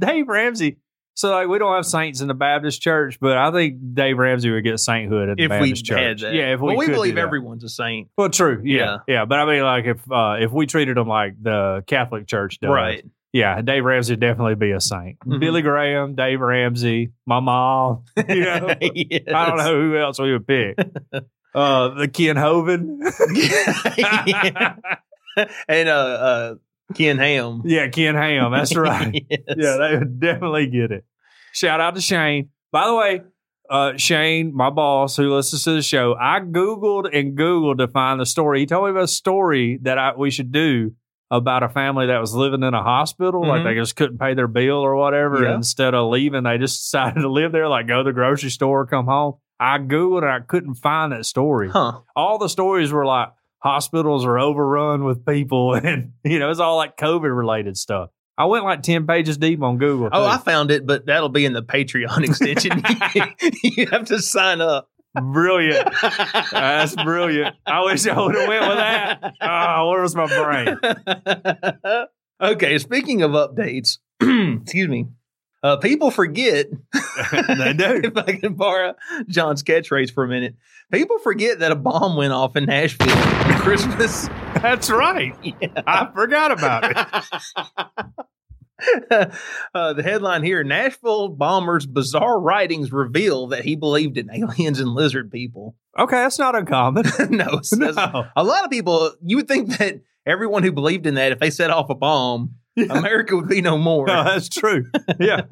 C: Dave Ramsey. So like we don't have saints in the Baptist church, but I think Dave Ramsey would get sainthood in the
B: If we
C: Baptist church.
B: had that,
C: Yeah, if we,
B: well, we believe everyone's a saint,
C: Well, true. Yeah,
B: Yeah.
C: yeah. But I mean, like if uh, if we treated them like the Catholic Church does,
B: right?
C: Yeah, Dave Ramsey would definitely be a saint.
B: Mhm.
C: Billy Graham, Dave Ramsey, my mom. You know,
B: Yes.
C: I don't know who else we would pick. Uh, the Kent Hovind.
B: And uh, uh, Ken Ham.
C: Yeah, Ken Ham. That's right.
B: Yes.
C: Yeah, they would definitely get it. Shout out to Shane. By the way, uh, Shane, my boss who listens to the show, I Googled and Googled to find the story. He told me about a story that I, we should do about a family that was living in a hospital. Like
B: Mhm.
C: they just couldn't pay their bill or whatever.
B: Yeah.
C: Instead of leaving, they just decided to live there, like go to the grocery store, come home. I Googled and I couldn't find that story.
B: Huh.
C: All the stories were like hospitals are overrun with people and, you know, it's all like COVID related stuff. I went like 10 pages deep on Google.
B: Oh,
C: too.
B: I found it, but that'll be in the Patreon extension. you have to sign up.
C: Brilliant. That's brilliant. I wish I would have went with that. Oh, where was my brain?
B: okay, speaking of updates, excuse me. Uh, people forget.
C: They do.
B: if I can borrow John's catchphrase for a minute, people forget that a bomb went off in Nashville on Christmas.
C: That's right. I forgot about it.
B: uh, the headline here Nashville bomber's bizarre writings reveal that he believed in aliens and lizard people.
C: Okay, that's not uncommon.
B: no,
C: No.
B: a lot of people, you would think that everyone who believed in that, if they set off a bomb,
C: Yeah.
B: America would be no more.
C: No, that's true. Yeah.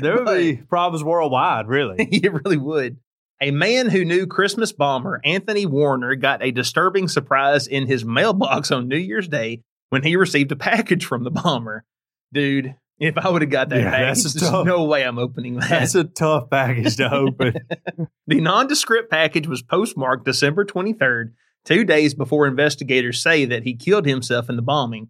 C: There would be problems worldwide, really.
B: it really would. A man who knew Christmas bomber Anthony Warner got a disturbing surprise in his mailbox on New Year's Day when he received a package from the bomber. Dude, if I would have got that
C: Yeah,
B: package, there's
C: tough.
B: no way I'm opening that.
C: That's a tough package to open.
B: The nondescript package was postmarked December 23rd, two days before investigators say that he killed himself in the bombing.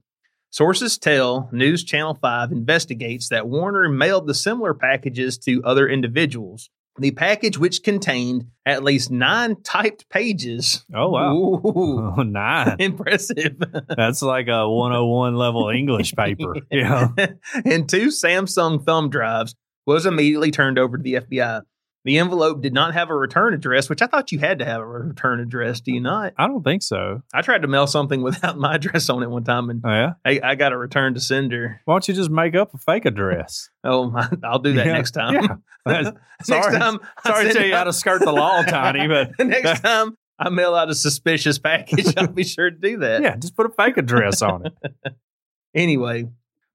B: Sources tell News Channel 5 investigates that Warner mailed the similar packages to other individuals. The package, which contained at least nine typed pages.
C: Oh, wow.
B: Ooh,
C: Oh, nine.
B: impressive.
C: That's like a 101 level English paper. Yeah.
B: and two Samsung thumb drives was immediately turned over to the FBI. The envelope did not have a return address, which I thought you had to have a return address. Do you not?
C: I don't think so.
B: I tried to mail something without my address on it one time, and
C: Oh, yeah.
B: I, I got a return to sender.
C: Why don't you just make up a fake address?
B: Oh, I'll do that
C: Yeah.
B: next time.
C: Yeah. Sorry.
B: next time,
C: Sorry to tell you how to skirt the law, Tiny, but
B: next time I mail out a suspicious package, I'll be sure to do that.
C: yeah, just put a fake address on it.
B: Anyway,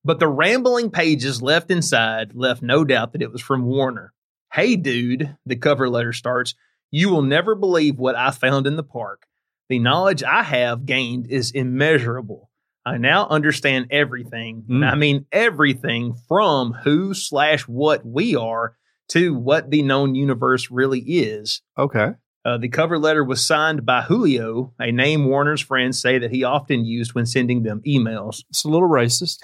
B: but the rambling pages left inside left no doubt that it was from Warner. Hey, dude, the cover letter starts. You will never believe what I found in the park. The knowledge I have gained is immeasurable. I now understand everything.
C: Mm.
B: I mean everything from who slash what we are to what the known universe really is.
C: Okay.
B: Uh, the cover letter was signed by Julio, a name Warner's friends say that he often used when sending them emails.
C: It's a little racist.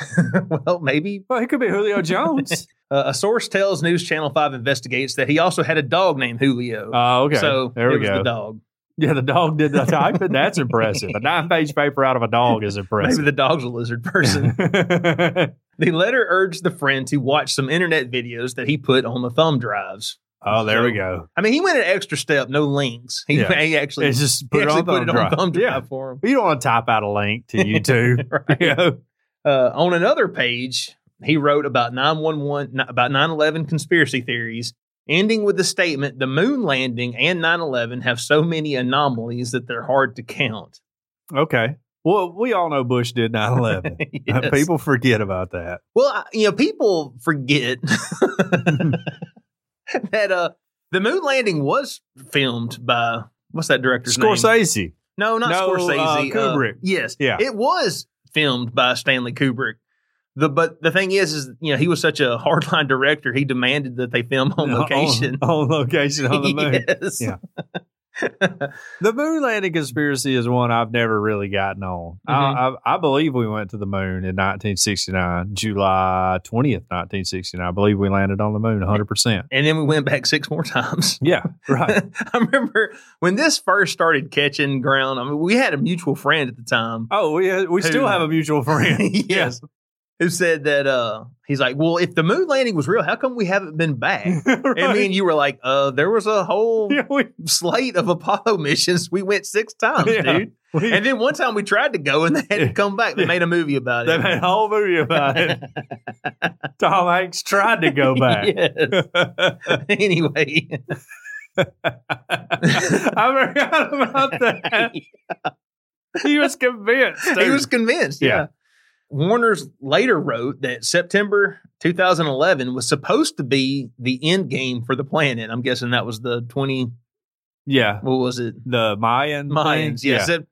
B: well, maybe.
C: Well, he could be Julio Jones.
B: Uh, a source tells News Channel 5 investigates that he also had a dog named Julio.
C: Oh, okay.
B: So
C: there
B: it
C: we
B: was
C: go.
B: the dog.
C: Yeah, the dog did the typing. That's impressive. A nine page paper out of a dog is impressive.
B: Maybe the dog's a lizard person. the letter urged the friend to watch some internet videos that he put on the thumb drives.
C: Oh, there we go.
B: I mean, he went an extra step, no links. He,
C: Yeah.
B: he actually,
C: It's just put it on
B: put it on thumb drive
C: Yeah.
B: for him.
C: You don't want to type out a link to YouTube.
B: Right.
C: you know?
B: Uh, on another page, he wrote about 911, n- about 9 11 conspiracy theories, ending with the statement the moon landing and 9 11 have so many anomalies that they're hard to count.
C: Okay. Well, we all know Bush did 9 11.
B: Yes.
C: People forget about that.
B: Well, you know, people forget that uh, the moon landing was filmed by, what's that director's name?
C: Scorsese.
B: No, not
C: No,
B: Scorsese.
C: uh, Kubrick.
B: yes,
C: Yeah.
B: it was filmed by Stanley Kubrick. The but the thing is, is you know he was such a hardline director. He demanded that they film on location.
C: On, on location on the moon.
B: yes.
C: Yeah. The moon landing conspiracy is one I've never really gotten on.
B: Mhm.
C: I, I, I believe we went to the moon in 1969, July 20th, 1969. I believe we landed on the moon 100%.
B: and then we went back six more times.
C: Yeah, right.
B: I remember when this first started catching ground. I mean, we had a mutual friend at the time.
C: Oh, we we still have a mutual friend.
B: yes. Who said that uh he's like, Well, if the moon landing was real, how come we haven't been back? And me and you were like, uh, there was a whole
C: yeah, we,
B: slate of Apollo missions. We went six times,
C: Yeah.
B: dude.
C: we,
B: And then one time we tried to go and they had to come back. They made a movie about it.
C: they made a whole movie about it. Tom Hanks tried to go back.
B: anyway.
C: I forgot about that. He was convinced.
B: he was convinced. Yeah.
C: Yeah.
B: Warner's later wrote that September 2011 was supposed to be the end game for the planet. I'm guessing that was the 20.
C: Yeah.
B: What was it?
C: The Mayan?
B: Mayans. Yeah. Sep-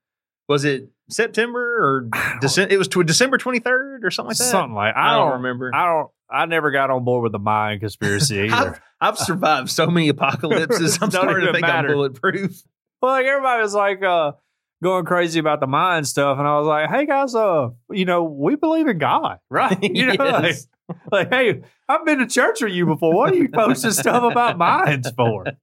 B: was it September or December? It was to December 23rd or something like that.
C: Something like
B: I
C: I
B: don't
C: don't
B: remember.
C: I don't. I never got on board with the Mayan conspiracy either.
B: I've, I've survived so many apocalypses. I'm starting to think
C: matter.
B: I'm bulletproof.
C: well, like everybody was like uh, going crazy about the Mayan stuff, and I was like, "Hey guys, uh, you know, we believe in God, right? You know, like, like, hey, I've been to church with you before. What are you posting stuff about Mayans for?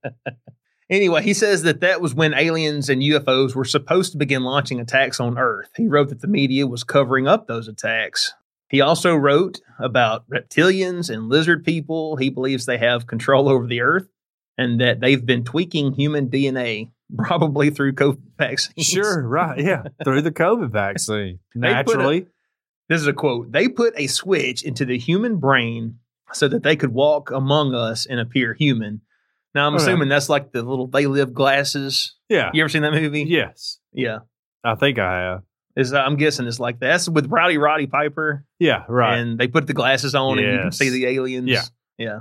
B: Anyway, he says that that was when aliens and UFOs were supposed to begin launching attacks on Earth. He wrote that the media was covering up those attacks. He also wrote about reptilians and lizard people. He believes they have control over the Earth and that they've been tweaking human DNA, probably through COVID vaccines.
C: Sure, right, yeah, through the COVID vaccine,
B: put a-
C: naturally.
B: This is a quote. They put a switch into the human brain so that they could walk among us and appear human. Now, I'm oh,
C: Okay.
B: assuming that's like the little they live glasses.
C: yeah,
B: You ever seen that movie?
C: yes,
B: Yeah.
C: I think I have.
B: Is uh, I'm guessing it's like that. That's with Rowdy Roddy Piper,
C: Yeah, right.
B: and they put the glasses on, and you can see the aliens.
C: Yeah.
B: yeah.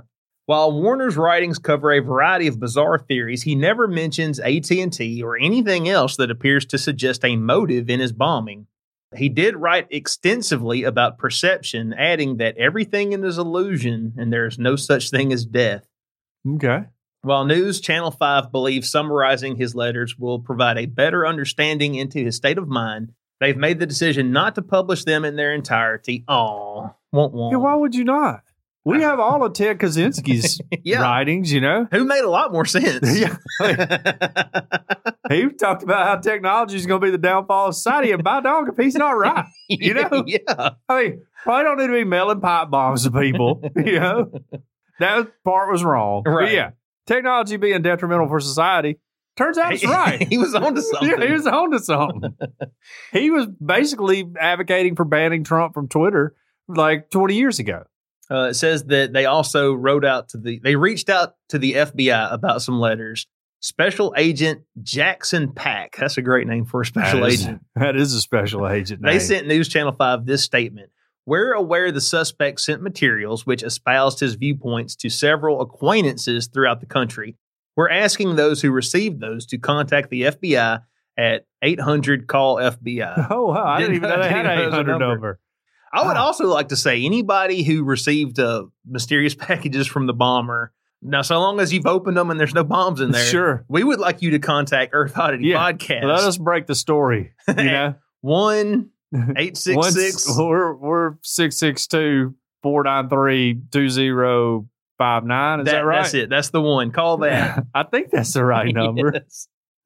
B: While Warner's writings cover a variety of bizarre theories, he never mentions AT&T or anything else that appears to suggest a motive in his bombing. He did write extensively about perception, adding that everything is illusion and there is no such thing as death.
C: okay.
B: While News Channel 5 believes summarizing his letters will provide a better understanding into his state of mind, they've made the decision not to publish them in their entirety. Aw, won't
C: Yeah, why would you not? We have all of Ted Kaczynski's
B: yeah,
C: writings, you know.
B: who made a lot more sense.
C: Yeah. He talked about how technology is going to be the downfall of society, and by dog, if he's not right, You know?
B: yeah.
C: I mean, probably don't need to be mailing pipe bombs to people. You know, that part was wrong. But
B: Right.
C: yeah, technology being detrimental for society turns out it's right.
B: he was onto something.
C: Yeah, he was on to something. he was basically advocating for banning Trump from Twitter like 20 years ago.
B: Uh, it says that they also wrote out to the, they reached out to the FBI about some letters. Special Agent Jackson Pack. That's a great name for a special
C: That is-
B: agent.
C: That is a special agent.
B: They sent News Channel 5 this statement. We're aware the suspect sent materials which espoused his viewpoints to several acquaintances throughout the country. We're asking those who received those to contact the FBI at 800 call FBI.
C: Oh, wow. I didn't
B: Didn't-
C: even know they had an
B: know there was a
C: 800
B: number.
C: number.
B: I would
C: Ah.
B: also like to say anybody who received uh, mysterious packages from the bomber. Now, so long as you've opened them and there's no bombs in there,
C: Sure.
B: we would like you to contact Earth Oddity
C: Yeah.
B: Podcast.
C: Let us break the story. You know?
B: one eight six six.
C: We're we're six six two four nine three two zero five nine. Is that, right?
B: That's it. That's the one. Call that.
C: I think that's the right number.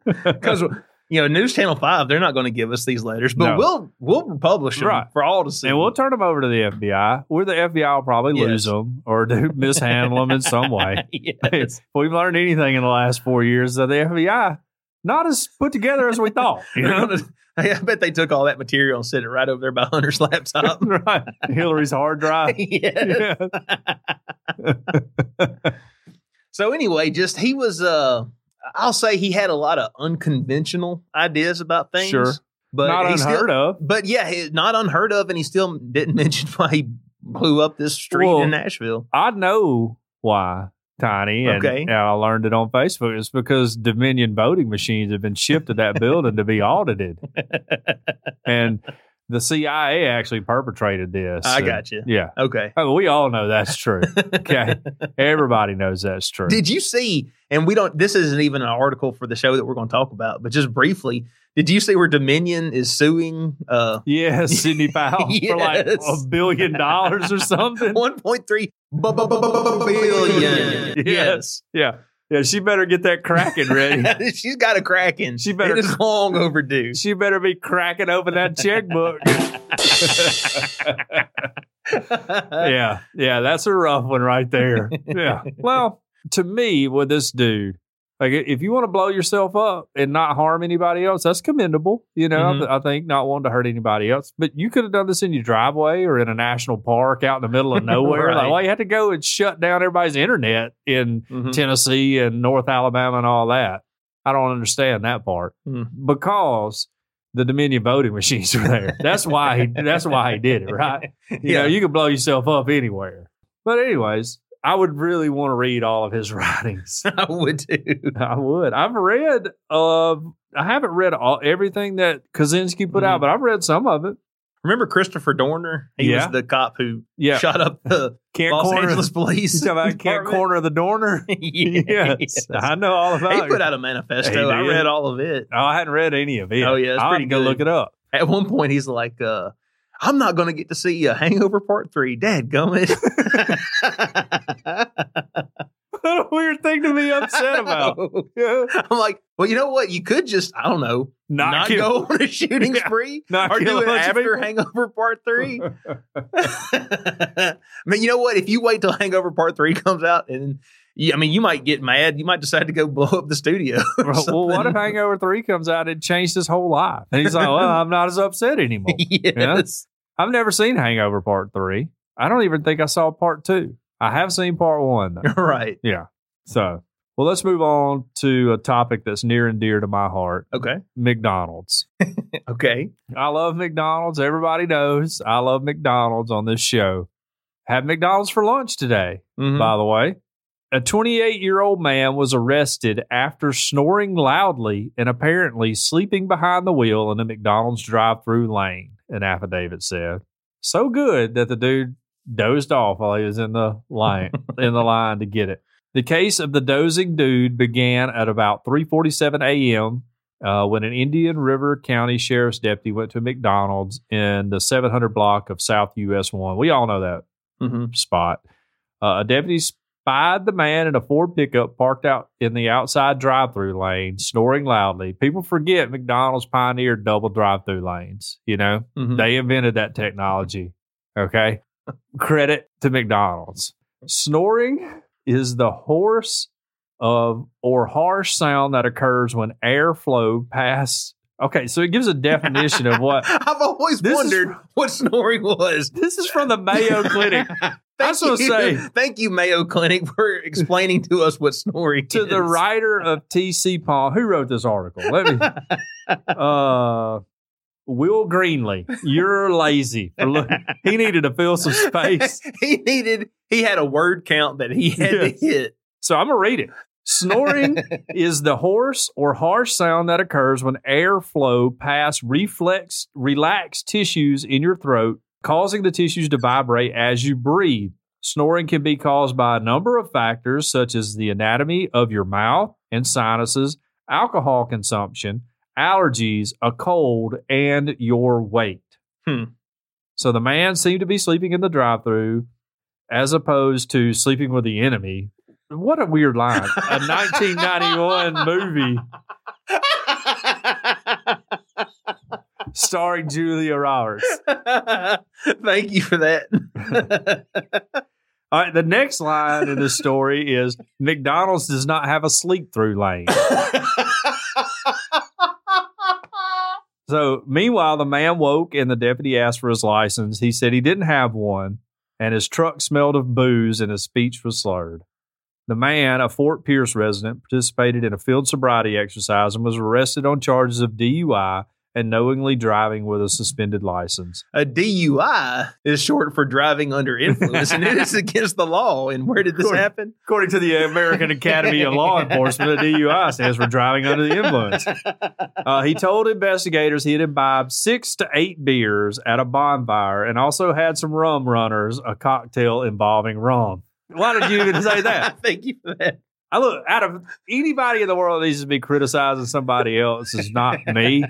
B: Because you know, News Channel Five, they're not going to give us these letters, but
C: No.
B: we'll we'll publish them
C: Right.
B: for all to see.
C: and we'll turn them over to the FBI. Where the FBI will probably
B: Yes.
C: lose them or do mishandle them in some way.
B: yes.
C: we've learned anything in the last four years, that the FBI not as put together as we thought. You know,
B: I bet they took all that material and set it right over there by Hunter's laptop.
C: right? Hillary's hard drive.
B: yes.
C: Yeah.
B: So anyway, just he was uh I'll say he had a lot of unconventional ideas about things.
C: Sure.
B: But
C: not
B: he
C: unheard
B: still,
C: of.
B: But yeah, not unheard of, and he still didn't mention why he blew up this street
C: Well,
B: in Nashville.
C: I know why, Tiny. And,
B: Okay.
C: and I learned it on Facebook. It's because Dominion voting machines have been shipped to that building to be audited. And the CIA actually perpetrated this.
B: I
C: And-
B: got you.
C: Yeah.
B: Okay.
C: Oh, we all know that's true. Okay. Everybody knows that's true.
B: Did you see? And we don't. This isn't even an article for the show that we're going to talk about, but just briefly, did you see where Dominion is suing uh
C: yes, Sidney Powell for like a billion dollars or something.
B: 1.3 billion?
C: Yes.
B: Yes.
C: Yeah. Yeah. She better get that cracking ready.
B: She's got a cracking.
C: She better-
B: It is long overdue.
C: she better be cracking open that checkbook. yeah, yeah, that's a rough one right there. Yeah. Well, to me, with this dude, like if you want to blow yourself up and not harm anybody else, that's commendable. You know, I
B: Mhm.
C: th- I think not wanting to hurt anybody else, but you could have done this in your driveway or in a national park out in the middle of nowhere.
B: Right.
C: Like, why you had to go and shut down everybody's internet in
B: Mhm.
C: Tennessee and North Alabama and all that. I don't understand that part
B: Hmm.
C: because the Dominion voting machines were there. That's why he. That's why he did it, right? You know, you can blow yourself up anywhere. But anyways, I would really want to read all of his writings.
B: I would too.
C: I would. I've read. Uh, I haven't read all everything that Kaczynski put out,
B: Mhm.
C: but I've read some of it.
B: Remember Christopher Dorner? He
C: Yeah.
B: was the cop who
C: Yeah,
B: shot up the
C: can't
B: Los
C: corner.
B: Angeles police.
C: You about can't corner of the Dorner?
B: yes.
C: yes, I know all about.
B: He
C: it.
B: put out a manifesto. I read all of it.
C: Oh, I hadn't read any of it.
B: Oh, yeah, it's
C: I'll
B: pretty
C: to go look it up.
B: At one point, he's like, uh, I'm not going to get to see a Hangover Part 3. Dad, gummit.
C: What a weird thing to be upset about. Yeah.
B: I'm like, well, you know what? You could just, I don't know,
C: Not,
B: not, go on a shooting
C: Yeah.
B: spree
C: not
B: or do it after. Hangover Part 3. I mean, you know what? If you wait till Hangover Part 3 comes out and I mean, you might get mad. You might decide to go blow up the studio.
C: well, what if. Hangover 3 comes out and changed his whole life? And he's like, well, I'm not as upset anymore.
B: yes.
C: I've never seen Hangover Part 3. I don't even think I saw Part 2. I have seen Part 1, though.
B: Right.
C: Yeah. So, well, let's move on to a topic that's near and dear to my heart
B: Okay.
C: McDonald's.
B: Okay.
C: I love McDonald's. Everybody knows I love McDonald's on this show. Had McDonald's for lunch today,
B: Mhm.
C: by the way. A 28 year old man was arrested after snoring loudly and apparently sleeping behind the wheel in a McDonald's drive through lane, an affidavit said. So good that the dude dozed off while he was in the line in the line to get it. The case of the dozing dude began at about 3:47 a.m. Uh, when an Indian River County Sheriff's deputy went to a McDonald's in the 700 block of South US 1. We all know that
B: Mhm.
C: spot. Uh, a deputy the man in a Ford pickup parked out in the outside drive-through lane, snoring loudly. People forget McDonald's pioneered double drive-through lanes. You know,
B: Mhm.
C: they invented that technology. Okay, credit to McDonald's. Snoring is the hoarse of or harsh sound that occurs when airflow pass. Okay, so it gives a definition of what
B: I've always
C: This is-
B: wondered what snoring was.
C: this is from the Mayo Clinic.
B: Thank
C: was gonna
B: you.
C: say-
B: thank you, Mayo Clinic, for explaining to us what snoring is.
C: to
B: is.
C: the writer of TCPalm, Who wrote this article? Let me. Uh, Will Greenlee, you're lazy. For look, he needed to fill some space,
B: he needed. He had a word count that he had
C: Yes.
B: to hit.
C: so I'm gonna read it. Snoring is the hoarse or harsh sound that occurs when airflow past reflex relaxed tissues in your throat, causing the tissues to vibrate as you breathe. Snoring can be caused by a number of factors such as the anatomy of your mouth and sinuses, alcohol consumption, allergies, a cold, and your weight.
B: Hmm.
C: So the man seemed to be sleeping in the drive-through as opposed to sleeping with the enemy. What a weird line. A 1991 movie starring Julia Roberts.
B: Thank you for that.
C: All right, the next line in this story is McDonald's does not have a sleep through lane. So, meanwhile, the man woke and the deputy asked for his license. He said he didn't have one, and his truck smelled of booze and his speech was slurred. The man, a Fort Pierce resident, participated in a field sobriety exercise and was arrested on charges of DUI and knowingly driving with a suspended license.
B: a DUI is short for driving under influence, and it is against the law. And where did this
C: According-
B: happen?
C: According to the American Academy of Law Enforcement, a DUI stands for driving under the influence. Uh, he told investigators he had imbibed six to eight beers at a bonfire and also had some rum runners, a cocktail involving rum. Why did you even say that?
B: Thank you for that.
C: I look out of anybody in the world that needs to be criticizing somebody else is not me.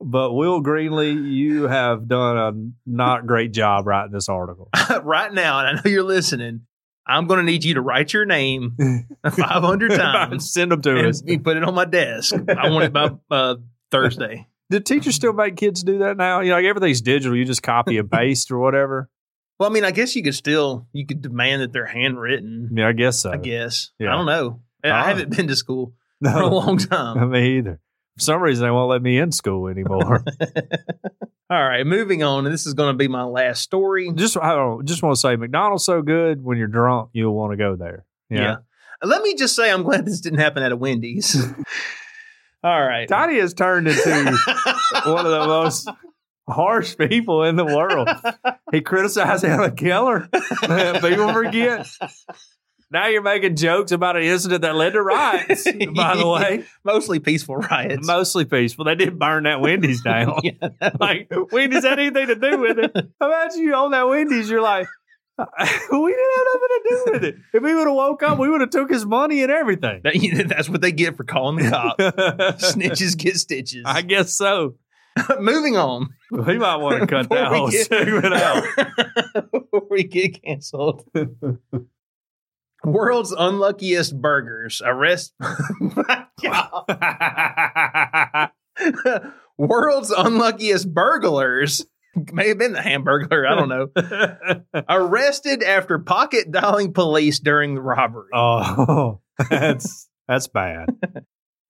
C: But Will Greenlee, you have done a not great job writing this article.
B: right now, and I know you're listening. I'm going to need you to write your name 500 times
C: Send them to us.
B: you put it on my desk. I want it by uh, Thursday.
C: Do teachers still make kids do that now? You know, like everything's digital. You just copy and paste or whatever.
B: Well, I mean, I guess you could still you could demand that they're handwritten.
C: Yeah, I guess so.
B: I guess.
C: Yeah.
B: I don't know. I
C: Ah.
B: haven't been to school for a long time.
C: me either. For some reason, they won't let me in school anymore.
B: All right, moving on. This is going to be my last story.
C: just I don't just want to say McDonald's so good when you're drunk, you'll want to go there.
B: Yeah. Let me just say, I'm glad this didn't happen at a Wendy's. All right.
C: Tiny has turned into one of the most harsh people in the world. He criticized Helen Keller. People forget. Now you're making jokes about an incident that led to riots, by the way.
B: Mostly peaceful riots.
C: Mostly peaceful. They did burn that Wendy's down.
B: Yeah.
C: like, Wendy's had anything to do with it. Imagine you own that Wendy's, you're like, we didn't have nothing to do with it. If we would have woke up, we would have took his money and everything.
B: That- that's what they get for calling the cops. Snitches get stitches.
C: I guess so.
B: Moving on.
C: We might want to cut that whole
B: get-
C: segment out.
B: Before we get canceled. World's unluckiest burgers. Arrest. World's unluckiest burglars. May have been the hamburger. I don't know. Arrested after pocket dialing police during the robbery.
C: oh, that's that's bad.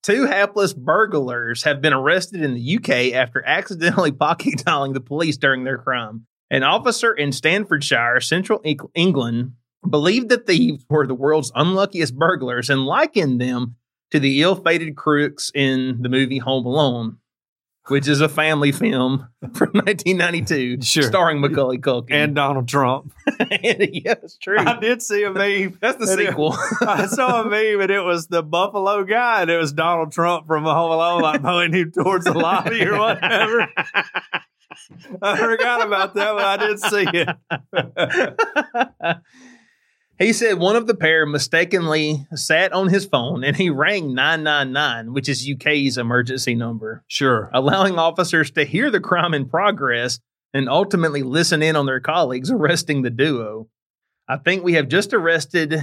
B: Two hapless burglars have been arrested in the UK after accidentally pocket dialing the police during their crime. An officer in Staffordshire, central England, believed the thieves were the world's unluckiest burglars and likened them to the ill fated crooks in the movie Home Alone, which is a family film from 1992
C: Sure.
B: starring Macaulay Culkin.
C: And Donald Trump.
B: yeah, it's true.
C: I did see a meme.
B: That's the
C: And it-
B: sequel.
C: I saw a meme and it was the Buffalo guy and it was Donald Trump from Home Alone, like pointing him towards the lobby or whatever. I forgot about that, but I did see it.
B: He said one of the pair mistakenly sat on his phone and he rang 999, which is UK's emergency number,
C: Sure.
B: allowing officers to hear the crime in progress and ultimately listen in on their colleagues arresting the duo. I think we have just arrested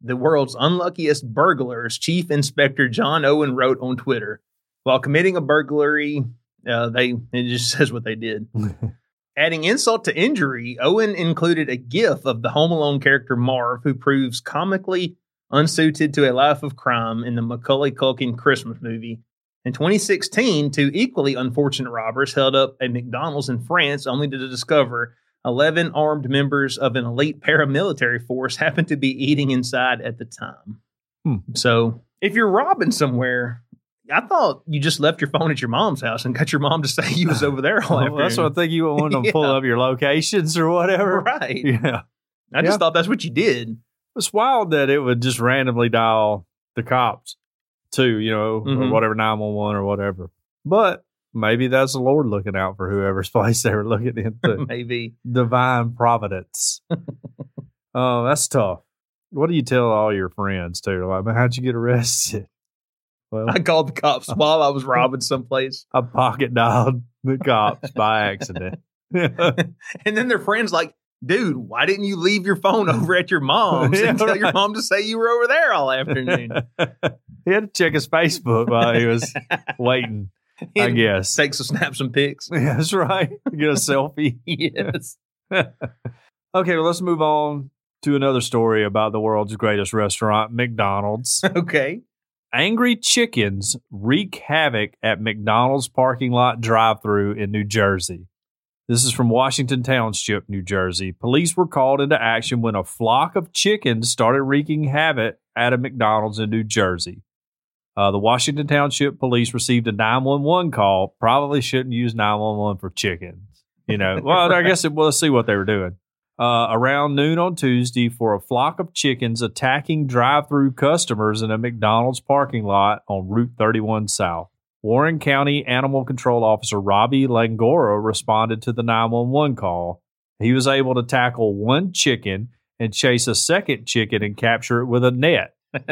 B: the world's unluckiest burglars, Chief Inspector John Owen wrote on Twitter. While committing a burglary, uh, they it just says what they did. Adding insult to injury, Owen included a gif of the Home Alone character Marv, who proves comically unsuited to a life of crime in the Macaulay Culkin Christmas movie. In 2016, two equally unfortunate robbers held up a McDonald's in France only to discover 11 armed members of an elite paramilitary force happened to be eating inside at the time.
C: Hmm.
B: So, if you're robbing somewhere, I thought you just left your phone at your mom's house and got your mom to say you was over there all
C: Well, that's what I think you want them to pull up your locations or whatever.
B: right.
C: Yeah.
B: I just
C: Yeah.
B: thought that's what you did.
C: It's wild that it would just randomly dial the cops too, you know, or
B: Mhm.
C: whatever, 911 or whatever. But maybe that's the Lord looking out for whoever's place they were looking into.
B: Maybe.
C: Divine providence. oh, that's tough. What do you tell all your friends too? Like, man, how'd you get arrested? Well,
B: I called the cops while I was robbing someplace.
C: I pocket dialed the cops by accident.
B: And then their friends like, dude, why didn't you leave your phone over at your mom's
C: Yeah,
B: and tell your mom to say you were over there all afternoon?
C: he had to check his Facebook while he was waiting, I guess.
B: Take some snaps and pics.
C: Yeah, that's right. Get a selfie.
B: yes.
C: Okay, well, let's move on to another story about the world's greatest restaurant, McDonald's.
B: Okay.
C: Angry chickens wreak havoc at McDonald's parking lot drive through in New Jersey. This is from Washington Township, New Jersey. Police were called into action when a flock of chickens started wreaking havoc at a McDonald's in New Jersey. Uh, the Washington Township Police received a 911 call. Probably shouldn't use 911 for chickens. You know, well, I guess it, well, let's see what they were doing. Uh, around noon on Tuesday, for a flock of chickens attacking drive-through customers in a McDonald's parking lot on Route 31 South. Warren County Animal Control Officer Robbie Langoro responded to the 911 call. He was able to tackle one chicken and chase a second chicken and capture it with a net.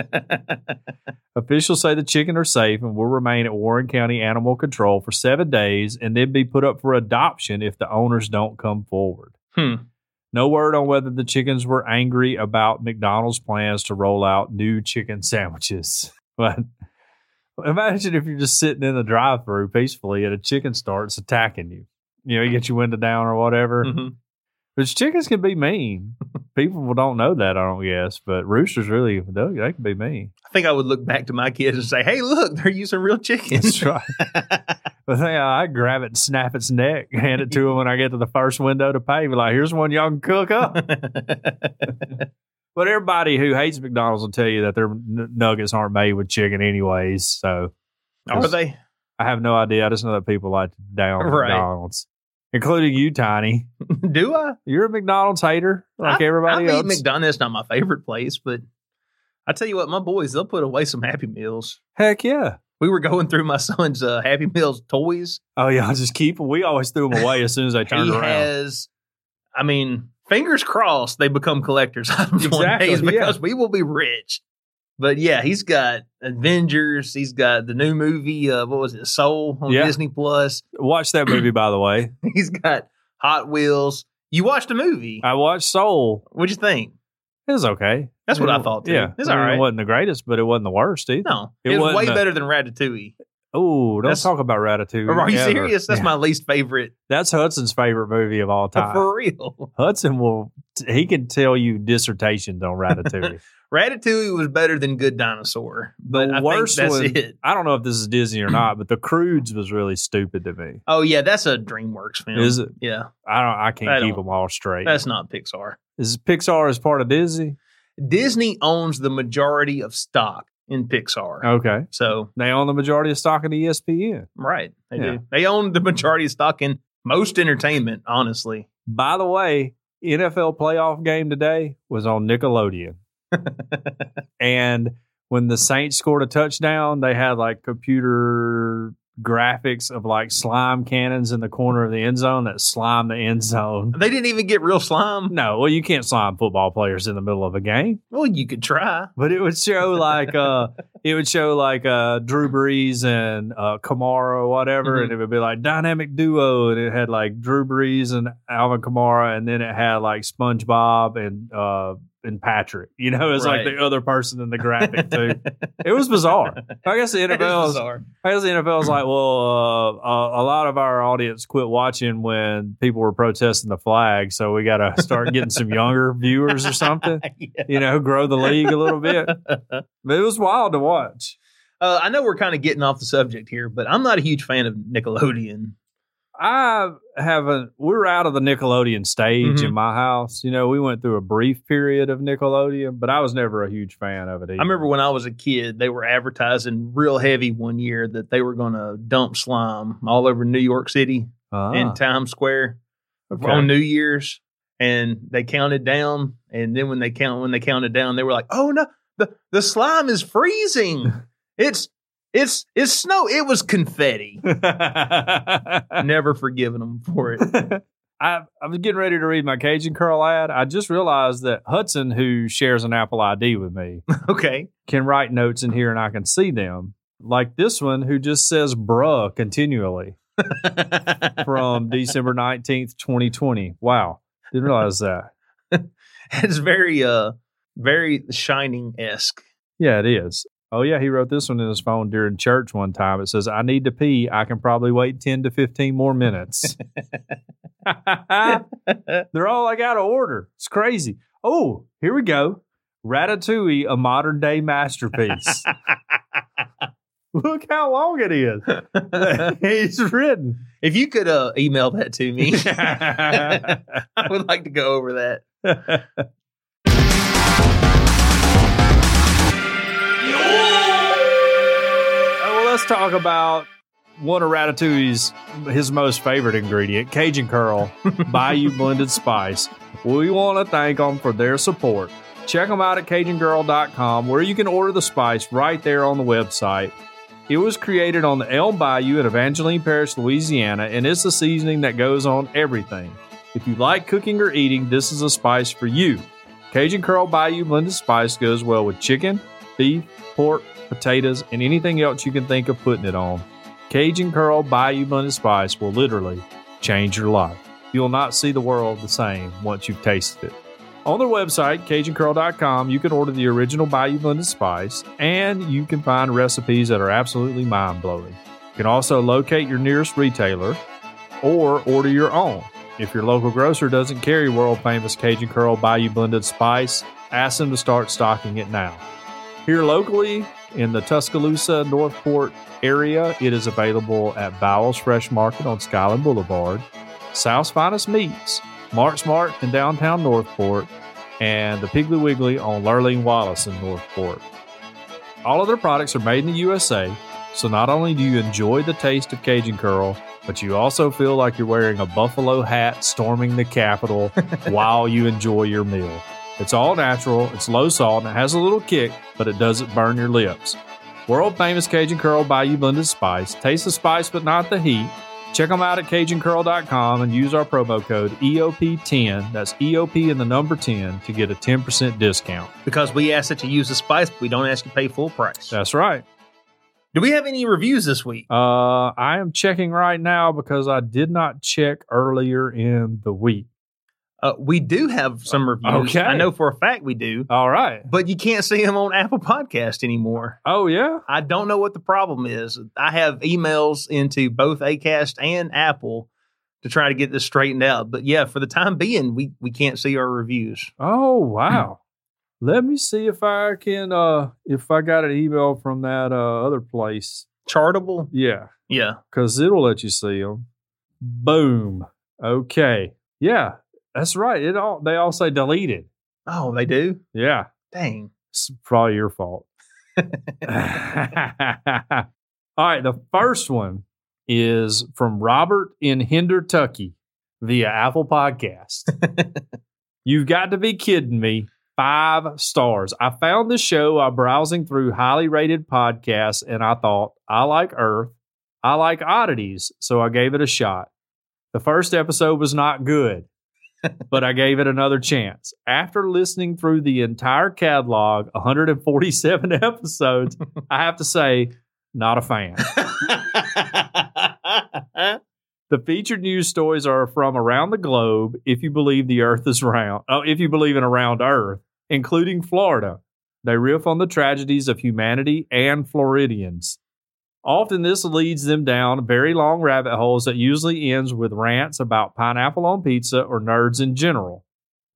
C: Officials say the chicken are safe and will remain at Warren County Animal Control for seven days and then be put up for adoption if the owners don't come forward.
B: Hmm.
C: No word on whether the chickens were angry about McDonald's plans to roll out new chicken sandwiches. But imagine if you're just sitting in the drive through peacefully and a chicken starts attacking you. You know, you get your window down or whatever.
B: Mhm.
C: Which chickens can be mean. People don't know that, I don't guess. But roosters really, they can be mean.
B: I think I would look back to my kids and say, hey, look, they're using real chickens.
C: That's right. But thing, uh, I grab it and snap its neck, hand it to him when I get to the first window to pay. Be like, here's one y'all can cook up. But everybody who hates McDonald's will tell you that their n- nuggets aren't made with chicken, anyways. So
B: Are they?
C: I have no idea. I just know that people like to down
B: Right.
C: McDonald's, including you, Tiny.
B: Do I?
C: You're a McDonald's hater, like
B: I,
C: everybody
B: I
C: else.
B: McDonald's. Not my favorite place, but I tell you what, my boys they'll put away some Happy Meals.
C: Heck yeah.
B: We were going through my son's uh, Happy Meals toys.
C: Oh yeah, I just keep. We always threw them away as soon as they turned around.
B: he
C: around.
B: has, I mean, fingers crossed they become collectors items one
C: Exactly,
B: day
C: yeah.
B: because we will be rich. But yeah, he's got Avengers. He's got the new movie. Uh, what was it? Soul on
C: Yeah.
B: Disney Plus.
C: Watch that movie, by the way.
B: He's got Hot Wheels. You watched the movie.
C: I watched Soul.
B: What'd you think?
C: It was okay.
B: That's what I thought, too.
C: Yeah,
B: It's
C: I mean,
B: all right.
C: It wasn't the greatest, but it wasn't the worst either.
B: No,
C: It
B: it, was way
C: a-
B: better than Ratatouille.
C: Oh, don't
B: That's-
C: talk about Ratatouille.
B: Are you
C: ever.
B: serious? That's
C: Yeah.
B: my least favorite.
C: That's Hudson's favorite movie of all time.
B: For real.
C: Hudson will. He can tell you dissertations on Ratatouille.
B: Ratatouille was better than Good Dinosaur. But
C: the
B: I
C: worst
B: that's
C: one.
B: it.
C: I don't know if this is Disney or not, but the Croods was really stupid to me.
B: Oh yeah, that's a DreamWorks film.
C: Is it?
B: Yeah,
C: I don't. I can't
B: I
C: keep them all straight.
B: that's not Pixar.
C: is Pixar is part of Disney?
B: Disney owns the majority of stock in Pixar.
C: Okay,
B: So
C: they own the majority of stock in E ESPN.
B: right, they
C: Yeah.
B: do. They own the majority of stock in most entertainment. Honestly,
C: By the way, NFL playoff game today was on Nickelodeon. and when the Saints scored a touchdown, they had like computer graphics of like slime cannons in the corner of the end zone that slime the end zone.
B: they didn't even get real slime.
C: No, well, you can't slime football players in the middle of a game,
B: Well, you could try.
C: but it would show like uh, it would show like uh, Drew Brees and uh, Kamara or whatever,
B: Mhm.
C: and it would be like dynamic duo, and it had like Drew Brees and Alvin Kamara, and then it had like SpongeBob and uh, and Patrick. You know, it was like the other person in the graphic too. it was bizarre. I guess the NFL is
B: bizarre.
C: I guess the NFL is like, well, uh, a, a lot of our audience quit watching when people were protesting the flag, so we got to start getting some younger viewers or something.
B: Yeah.
C: You know, grow the league a little bit. But it was wild to watch.
B: Uh, I know we're kind of getting off the subject here, but I'm not a huge fan of Nickelodeon.
C: I haven't. We're out of the Nickelodeon stage
B: Mhm.
C: in my house. You know, we went through a brief period of Nickelodeon, but I was never a huge fan of it. Either.
B: I remember when I was a kid, they were advertising real heavy one year that they were going to dump slime all over New York City
C: Ah,
B: in Times Square
C: okay.
B: on New Year's, and they counted down. And then when they count when they counted down, they were like, "Oh no, the the slime is freezing. It's it's it's snow. It was confetti." Never forgiven them for it.
C: I, I was getting ready to read my Cajun Curl ad. I just realized that Hudson, who shares an Apple ID with me,
B: Okay,
C: can write notes in here and I can see them. Like this one, who just says bruh continually from December 19th, 2020. Wow. Didn't realize that.
B: it's very uh very shining esque.
C: Yeah, it is. Oh, yeah. He wrote this one in his phone during church one time. It says, I need to pee. I can probably wait 10 to 15 more minutes. They're all I got to order. It's crazy. Oh, here we go. Ratatouille, a modern day masterpiece. Look how long it is. He's written.
B: If you could uh, email that to me, I would like to go over that.
C: Let's talk about one of Ratatouille's his most favorite ingredient, Cajun Curl, Bayou Blended Spice. We want to thank them for their support. Check them out at CajunGirl.com, where you can order the spice right there on the website. It was created on the Elm Bayou in Evangeline Parish, Louisiana, and it's a seasoning that goes on everything. If you like cooking or eating, this is a spice for you. Cajun Curl Bayou Blended Spice goes well with chicken, beef, pork, potatoes, and anything else you can think of putting it on. Cajun Curl Bayou Blended Spice will literally change your life. You'll not see the world the same once you've tasted it. On their website, CajunCurl.com, you can order the original Bayou Blended Spice, and you can find recipes that are absolutely mind blowing. You can also locate your nearest retailer or order your own. If your local grocer doesn't carry world famous Cajun Curl Bayou Blended Spice, ask them to start stocking it now. Here locally in the Tuscaloosa Northport area, it is available at Bowles Fresh Market on Skyland Boulevard, South's Finest Meats, Mark's Mart in downtown Northport, and the Piggly Wiggly on Lurleen Wallace in Northport. All of their products are made in the USA, So not only do you enjoy the taste of Cajun Curl, but you also feel like you're wearing a buffalo hat storming the Capitol while you enjoy your meal. It's all natural, it's low salt, and it has a little kick, but it doesn't burn your lips. World famous Cajun Curl by Bayou Blended Spice. Taste the spice, but not the heat. Check them out at CajunCurl.com and use our promo code EOP10, that's EOP in the number 10, to get a 10% discount.
B: Because we ask that you use the spice, but we don't ask you to pay full price.
C: That's right.
B: Do we have any reviews this week?
C: Uh, I am checking right now because I did not check earlier in the week.
B: Uh, we do have some reviews.
C: Okay.
B: I know for a fact we do,
C: All right.
B: but you can't see them on Apple Podcast anymore.
C: Oh, yeah?
B: I don't know what the problem is. I have emails into both Acast and Apple to try to get this straightened out. But yeah, for the time being, we we can't see our reviews.
C: Oh, wow. Let me see if I can, uh, if I got an email from that uh, other place.
B: Chartable,
C: Yeah.
B: yeah.
C: because it'll let you see them. Boom. Okay. Yeah, that's right. It all they all say deleted.
B: Oh, they do.
C: Yeah,
B: Dang.
C: it's probably your fault. all right, the first one is from Robert in Hendertucky via Apple Podcast. You've got to be kidding me. Five stars. I found the show while browsing through highly rated podcasts, and I thought, I like Earth. I like oddities, so I gave it a shot. The first episode was not good, but I gave it another chance. After listening through the entire catalog, 147 episodes, I have to say, not a fan. The featured news stories are from around the globe if you believe the earth is round. Oh, if you believe in a round earth, including Florida. They riff on the tragedies of humanity and Floridians. Often this leads them down very long rabbit holes that usually ends with rants about pineapple on pizza or nerds in general.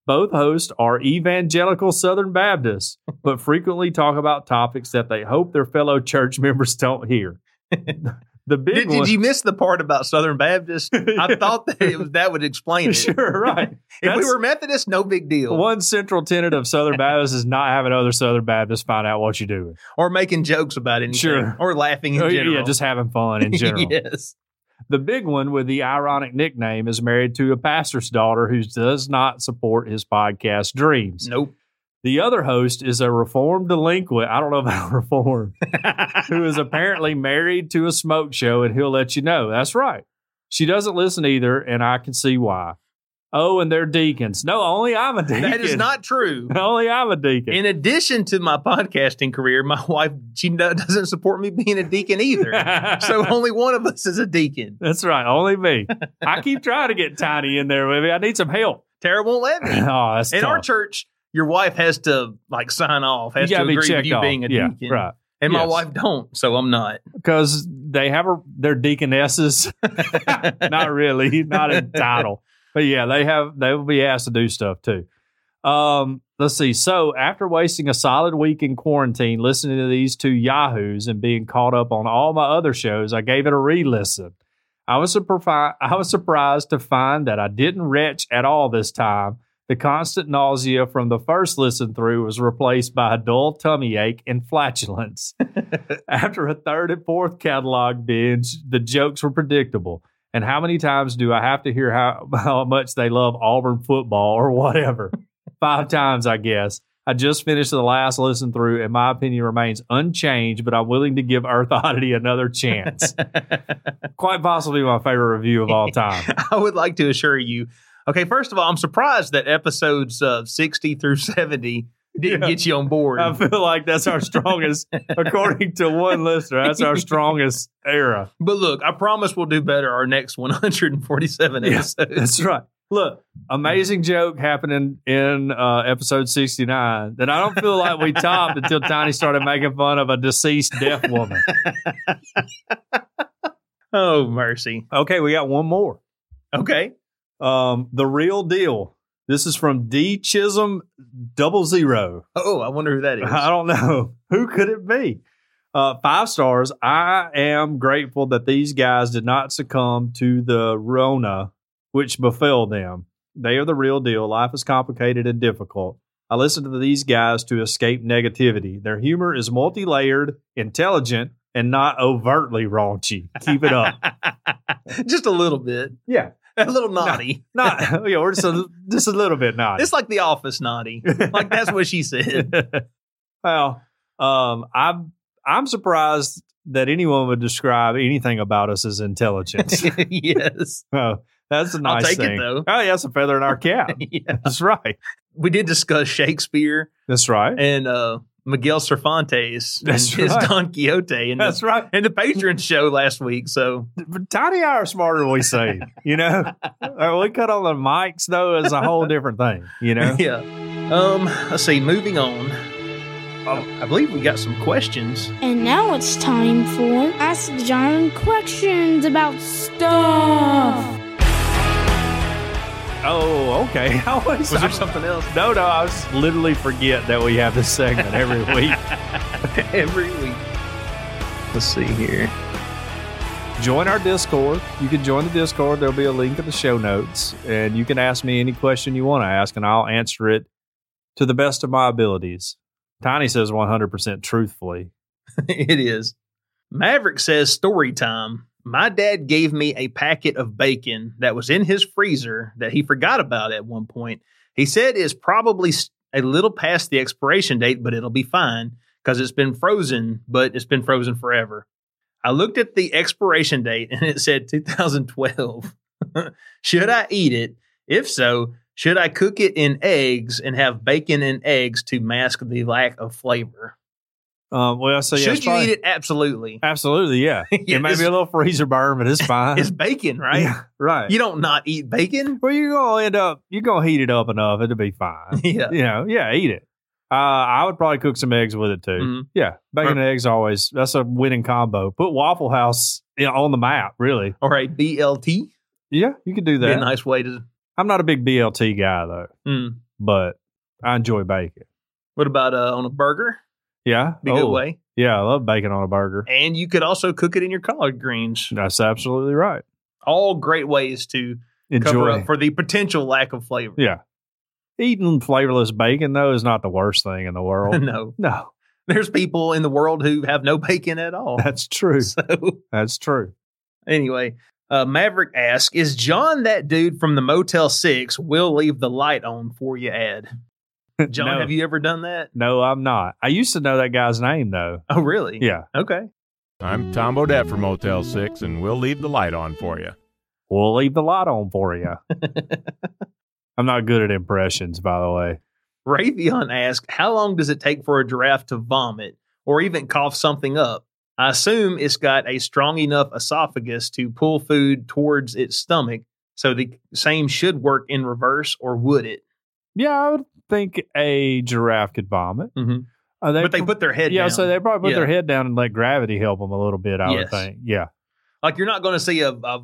C: Both hosts are evangelical Southern Baptists, but frequently talk about topics that they hope their fellow church members don't hear. The big
B: Did,
C: one,
B: did you miss the part about Southern Baptist? I thought that it was, that would explain it.
C: sure, right.
B: If we were Methodist, no big deal.
C: One central tenet of Southern Baptists is not having other Southern Baptists find out what you're doing.
B: Or making jokes about anything.
C: Sure.
B: Or laughing in
C: Oh,
B: general.
C: yeah, just having fun in general.
B: yes.
C: The big one with the ironic nickname is married to a pastor's daughter who does not support his podcast dreams.
B: Nope.
C: The other host is a reformed delinquent. I don't know about reformed, who is apparently married to a smoke show, and he'll let you know. That's right. She doesn't listen either, and I can see why. Oh, and they're deacons. No, only I'm a deacon.
B: that is not true.
C: only I'm a deacon.
B: In addition to my podcasting career, my wife she doesn't support me being a deacon either. so only one of us is a deacon.
C: That's right. Only me. I keep trying to get Tiny in there with me. I need some help.
B: Tara won't let me.
C: Oh, that's
B: In
C: tough.
B: our church, your wife has to like sign off, has to agree with you
C: off.
B: being a
C: yeah,
B: deacon.
C: right.
B: And my
C: Yes.
B: wife don't, so I'm not.
C: Because they have a, their deaconesses. not really, not in title, but yeah, they have. They will be asked to do stuff too. Um, let's see. So after wasting a solid week in quarantine listening to these two yahoos and being caught up on all my other shows, I gave it a re-listen. I was surprised. I was surprised to find that I didn't retch at all this time. The constant nausea from the first listen through was replaced by a dull tummy ache and flatulence. After a third and fourth catalog binge, the jokes were predictable. And how many times do I have to hear how, how much they love Auburn football or whatever? Five times, I guess. I just finished the last listen through, and my opinion remains unchanged, but I'm willing to give Earth Oddity another chance. Quite possibly my favorite review of all time.
B: I would like to assure you. Okay, first of all, I'm surprised that episodes uh, 60 through 70 didn't
C: Yeah.
B: get you on board.
C: I feel like that's our strongest, according to one listener, that's our strongest era.
B: but look, I promise we'll do better our next 147
C: Yeah,
B: episodes.
C: That's right. Look, amazing joke happening in uh, episode 69 that I don't feel like we topped until Tiny started making fun of a deceased deaf woman.
B: Oh, mercy.
C: Okay, we got one more.
B: Okay.
C: Um, the real deal. This is from D Chisholm Double Zero.
B: Oh, I wonder who that is.
C: I don't know. Who could it be? Uh, five stars. I am grateful that these guys did not succumb to the Rona, which befell them. They are the real deal. Life is complicated and difficult. I listen to these guys to escape negativity. Their humor is multi layered, intelligent, and not overtly raunchy. Keep it up.
B: just a little bit.
C: yeah.
B: A little naughty.
C: Not yeah, we're just a, just a little bit naughty.
B: It's like the office naughty. Like that's what she said.
C: well, um, I'm I'm surprised that anyone would describe anything about us as intelligence.
B: yes.
C: oh, that's a nice
B: I'll take
C: thing.
B: it though.
C: Oh, yeah, it's a feather in our cap.
B: yeah.
C: That's right.
B: We did discuss Shakespeare
C: That's right.
B: and uh Miguel Cervantes
C: That's
B: and his. Don Quixote and
C: That's
B: the,
C: right.
B: and the Patreon show last week. So
C: But Tiny and I are smarter than we say. You know, Uh, we cut on the mics though is a whole different thing. You know.
B: yeah. Um, let's see, moving on. Um, I believe we got some questions.
D: And now it's time for Ask John questions about stuff.
C: Oh, okay. I always,
B: Was there something else?
C: no, no. I was literally forget that we have this segment every week.
B: Every week. Let's see here.
C: join our Discord. You can join the Discord. There'll be a link in the show notes, and you can ask me any question you want to ask, and I'll answer it to the best of my abilities. Tiny says 100% truthfully.
B: it is. Maverick says story time. My dad gave me a packet of bacon that was in his freezer that he forgot about at one point. He said it's probably a little past the expiration date, but it'll be fine because it's been frozen, but it's been frozen forever. I looked at the expiration date and it said 2012. should I eat it? If so, should I cook it in eggs and have bacon and eggs to mask the lack of flavor?
C: Um, well, so yeah,
B: Should
C: it's
B: you
C: probably-
B: eat it? Absolutely.
C: Absolutely, yeah.
B: Yeah,
C: it may be a little freezer burn, but it's fine.
B: It's bacon, right?
C: Yeah, right.
B: You don't not eat bacon.
C: well, you're gonna end up. You're gonna heat it up enough; it'll be fine.
B: Yeah.
C: You know, yeah, eat it. Uh, I would probably cook some eggs with it too.
B: Mhm.
C: Yeah, bacon and eggs always. That's a winning combo. Put Waffle House you know, on the map, really.
B: Or a BLT.
C: Yeah, you could do that.
B: a nice way to.
C: I'm not a big BLT guy though,
B: Mm.
C: but I enjoy bacon.
B: What about uh, on a burger?
C: Yeah,
B: Be a good
C: Oh,
B: way.
C: Yeah, I love bacon on a burger.
B: And you could also cook it in your collard greens.
C: That's absolutely right.
B: All great ways to cover
C: Enjoy.
B: up for the potential lack of flavor.
C: yeah, eating flavorless bacon though is not the worst thing in the world.
B: no,
C: no,
B: there's people in the world who have no bacon at all.
C: that's true.
B: So
C: That's true.
B: anyway, uh, Maverick asks, "Is John that dude from the Motel Six? We'll leave the light on for you." Ad. John,
C: no,
B: have you ever done that?
C: no, I'm not. I used to know that guy's name though.
B: Oh, really?
C: Yeah,
B: Okay.
E: I'm Tom Bodett from Motel 6, and we'll leave the light on for you.
C: we'll leave the light on for you. I'm not good at impressions, by the way.
B: Raytheon asked, How long does it take for a giraffe to vomit or even cough something up? I assume it's got a strong enough esophagus to pull food towards its stomach, so the same should work in reverse, or would it?
C: Yeah, I would think a giraffe could vomit.
B: Mhm.
C: Uh,
B: But they put their head
C: yeah,
B: down.
C: so they probably put
B: Yeah.
C: their head down and let gravity help them a little bit. I would think. Yeah.
B: like you're not going to see a, a,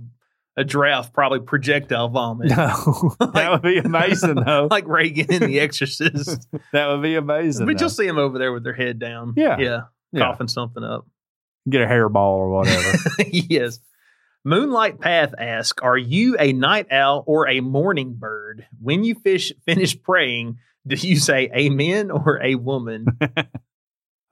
B: a giraffe probably projectile vomit.
C: No, that would be amazing though.
B: like Regan in The Exorcist.
C: that would be amazing.
B: but
C: though.
B: you'll see them over there with their head down.
C: Yeah.
B: Yeah.
C: Yeah.
B: Coughing something up.
C: Get a hairball or whatever.
B: yes. Moonlight Path asks, "Are you a night owl or a morning bird? When you fish finish praying, do you say amen or a woman?"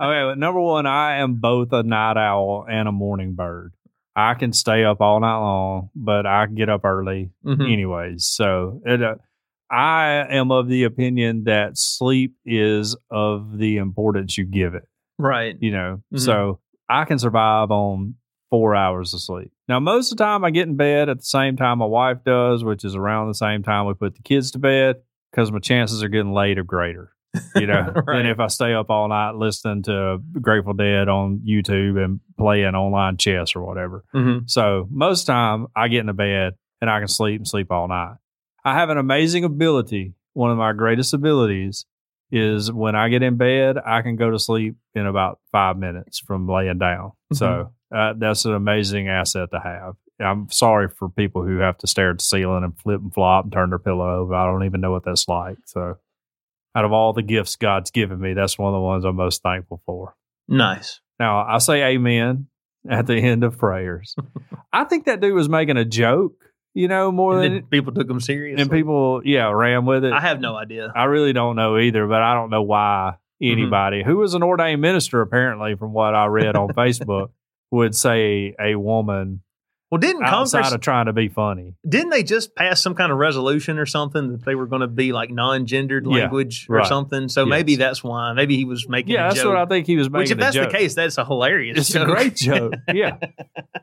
C: Okay, well, number one, I am both a night owl and a morning bird. I can stay up all night long, but I get up early
B: Mhm.
C: anyways. So it, uh, I am of the opinion that sleep is of the importance you give it.
B: Right.
C: You know,
B: Mhm.
C: so I can survive on four hours of sleep. Now, most of the time, I get in bed at the same time my wife does, which is around the same time we put the kids to bed, because my chances are getting late are greater. You know,
B: Right.
C: than if I stay up all night listening to Grateful Dead on YouTube and playing online chess or whatever.
B: Mhm.
C: So most time I get into bed and I can sleep and sleep all night. I have an amazing ability. One of my greatest abilities is when I get in bed, I can go to sleep in about five minutes from laying down. So uh, that's an amazing asset to have. I'm sorry for people who have to stare at the ceiling and flip and flop and turn their pillow over. I don't even know what that's like. So out of all the gifts God's given me, that's one of the ones I'm most thankful for.
B: Nice.
C: Now I say amen at the end of prayers. I think that dude was making a joke, you know, more
B: And
C: than
B: people took them serious.
C: and people, yeah, ran with it.
B: I have no idea.
C: I really don't know either, but I don't know why
B: Mm-hmm.
C: anybody who was an ordained minister apparently from what I read on Facebook would say a woman
B: Well, didn't
C: outside
B: Congress
C: of trying to be funny.
B: didn't they just pass some kind of resolution or something that they were going to be like non-gendered
C: Yeah,
B: language or something? So
C: Yes.
B: maybe that's why. Maybe he was making.
C: Yeah,
B: a
C: that's
B: joke.
C: what I think he was making.
B: Which, if that's
C: joke.
B: the case, that's a hilarious.
C: it's
B: joke.
C: a great joke. Yeah,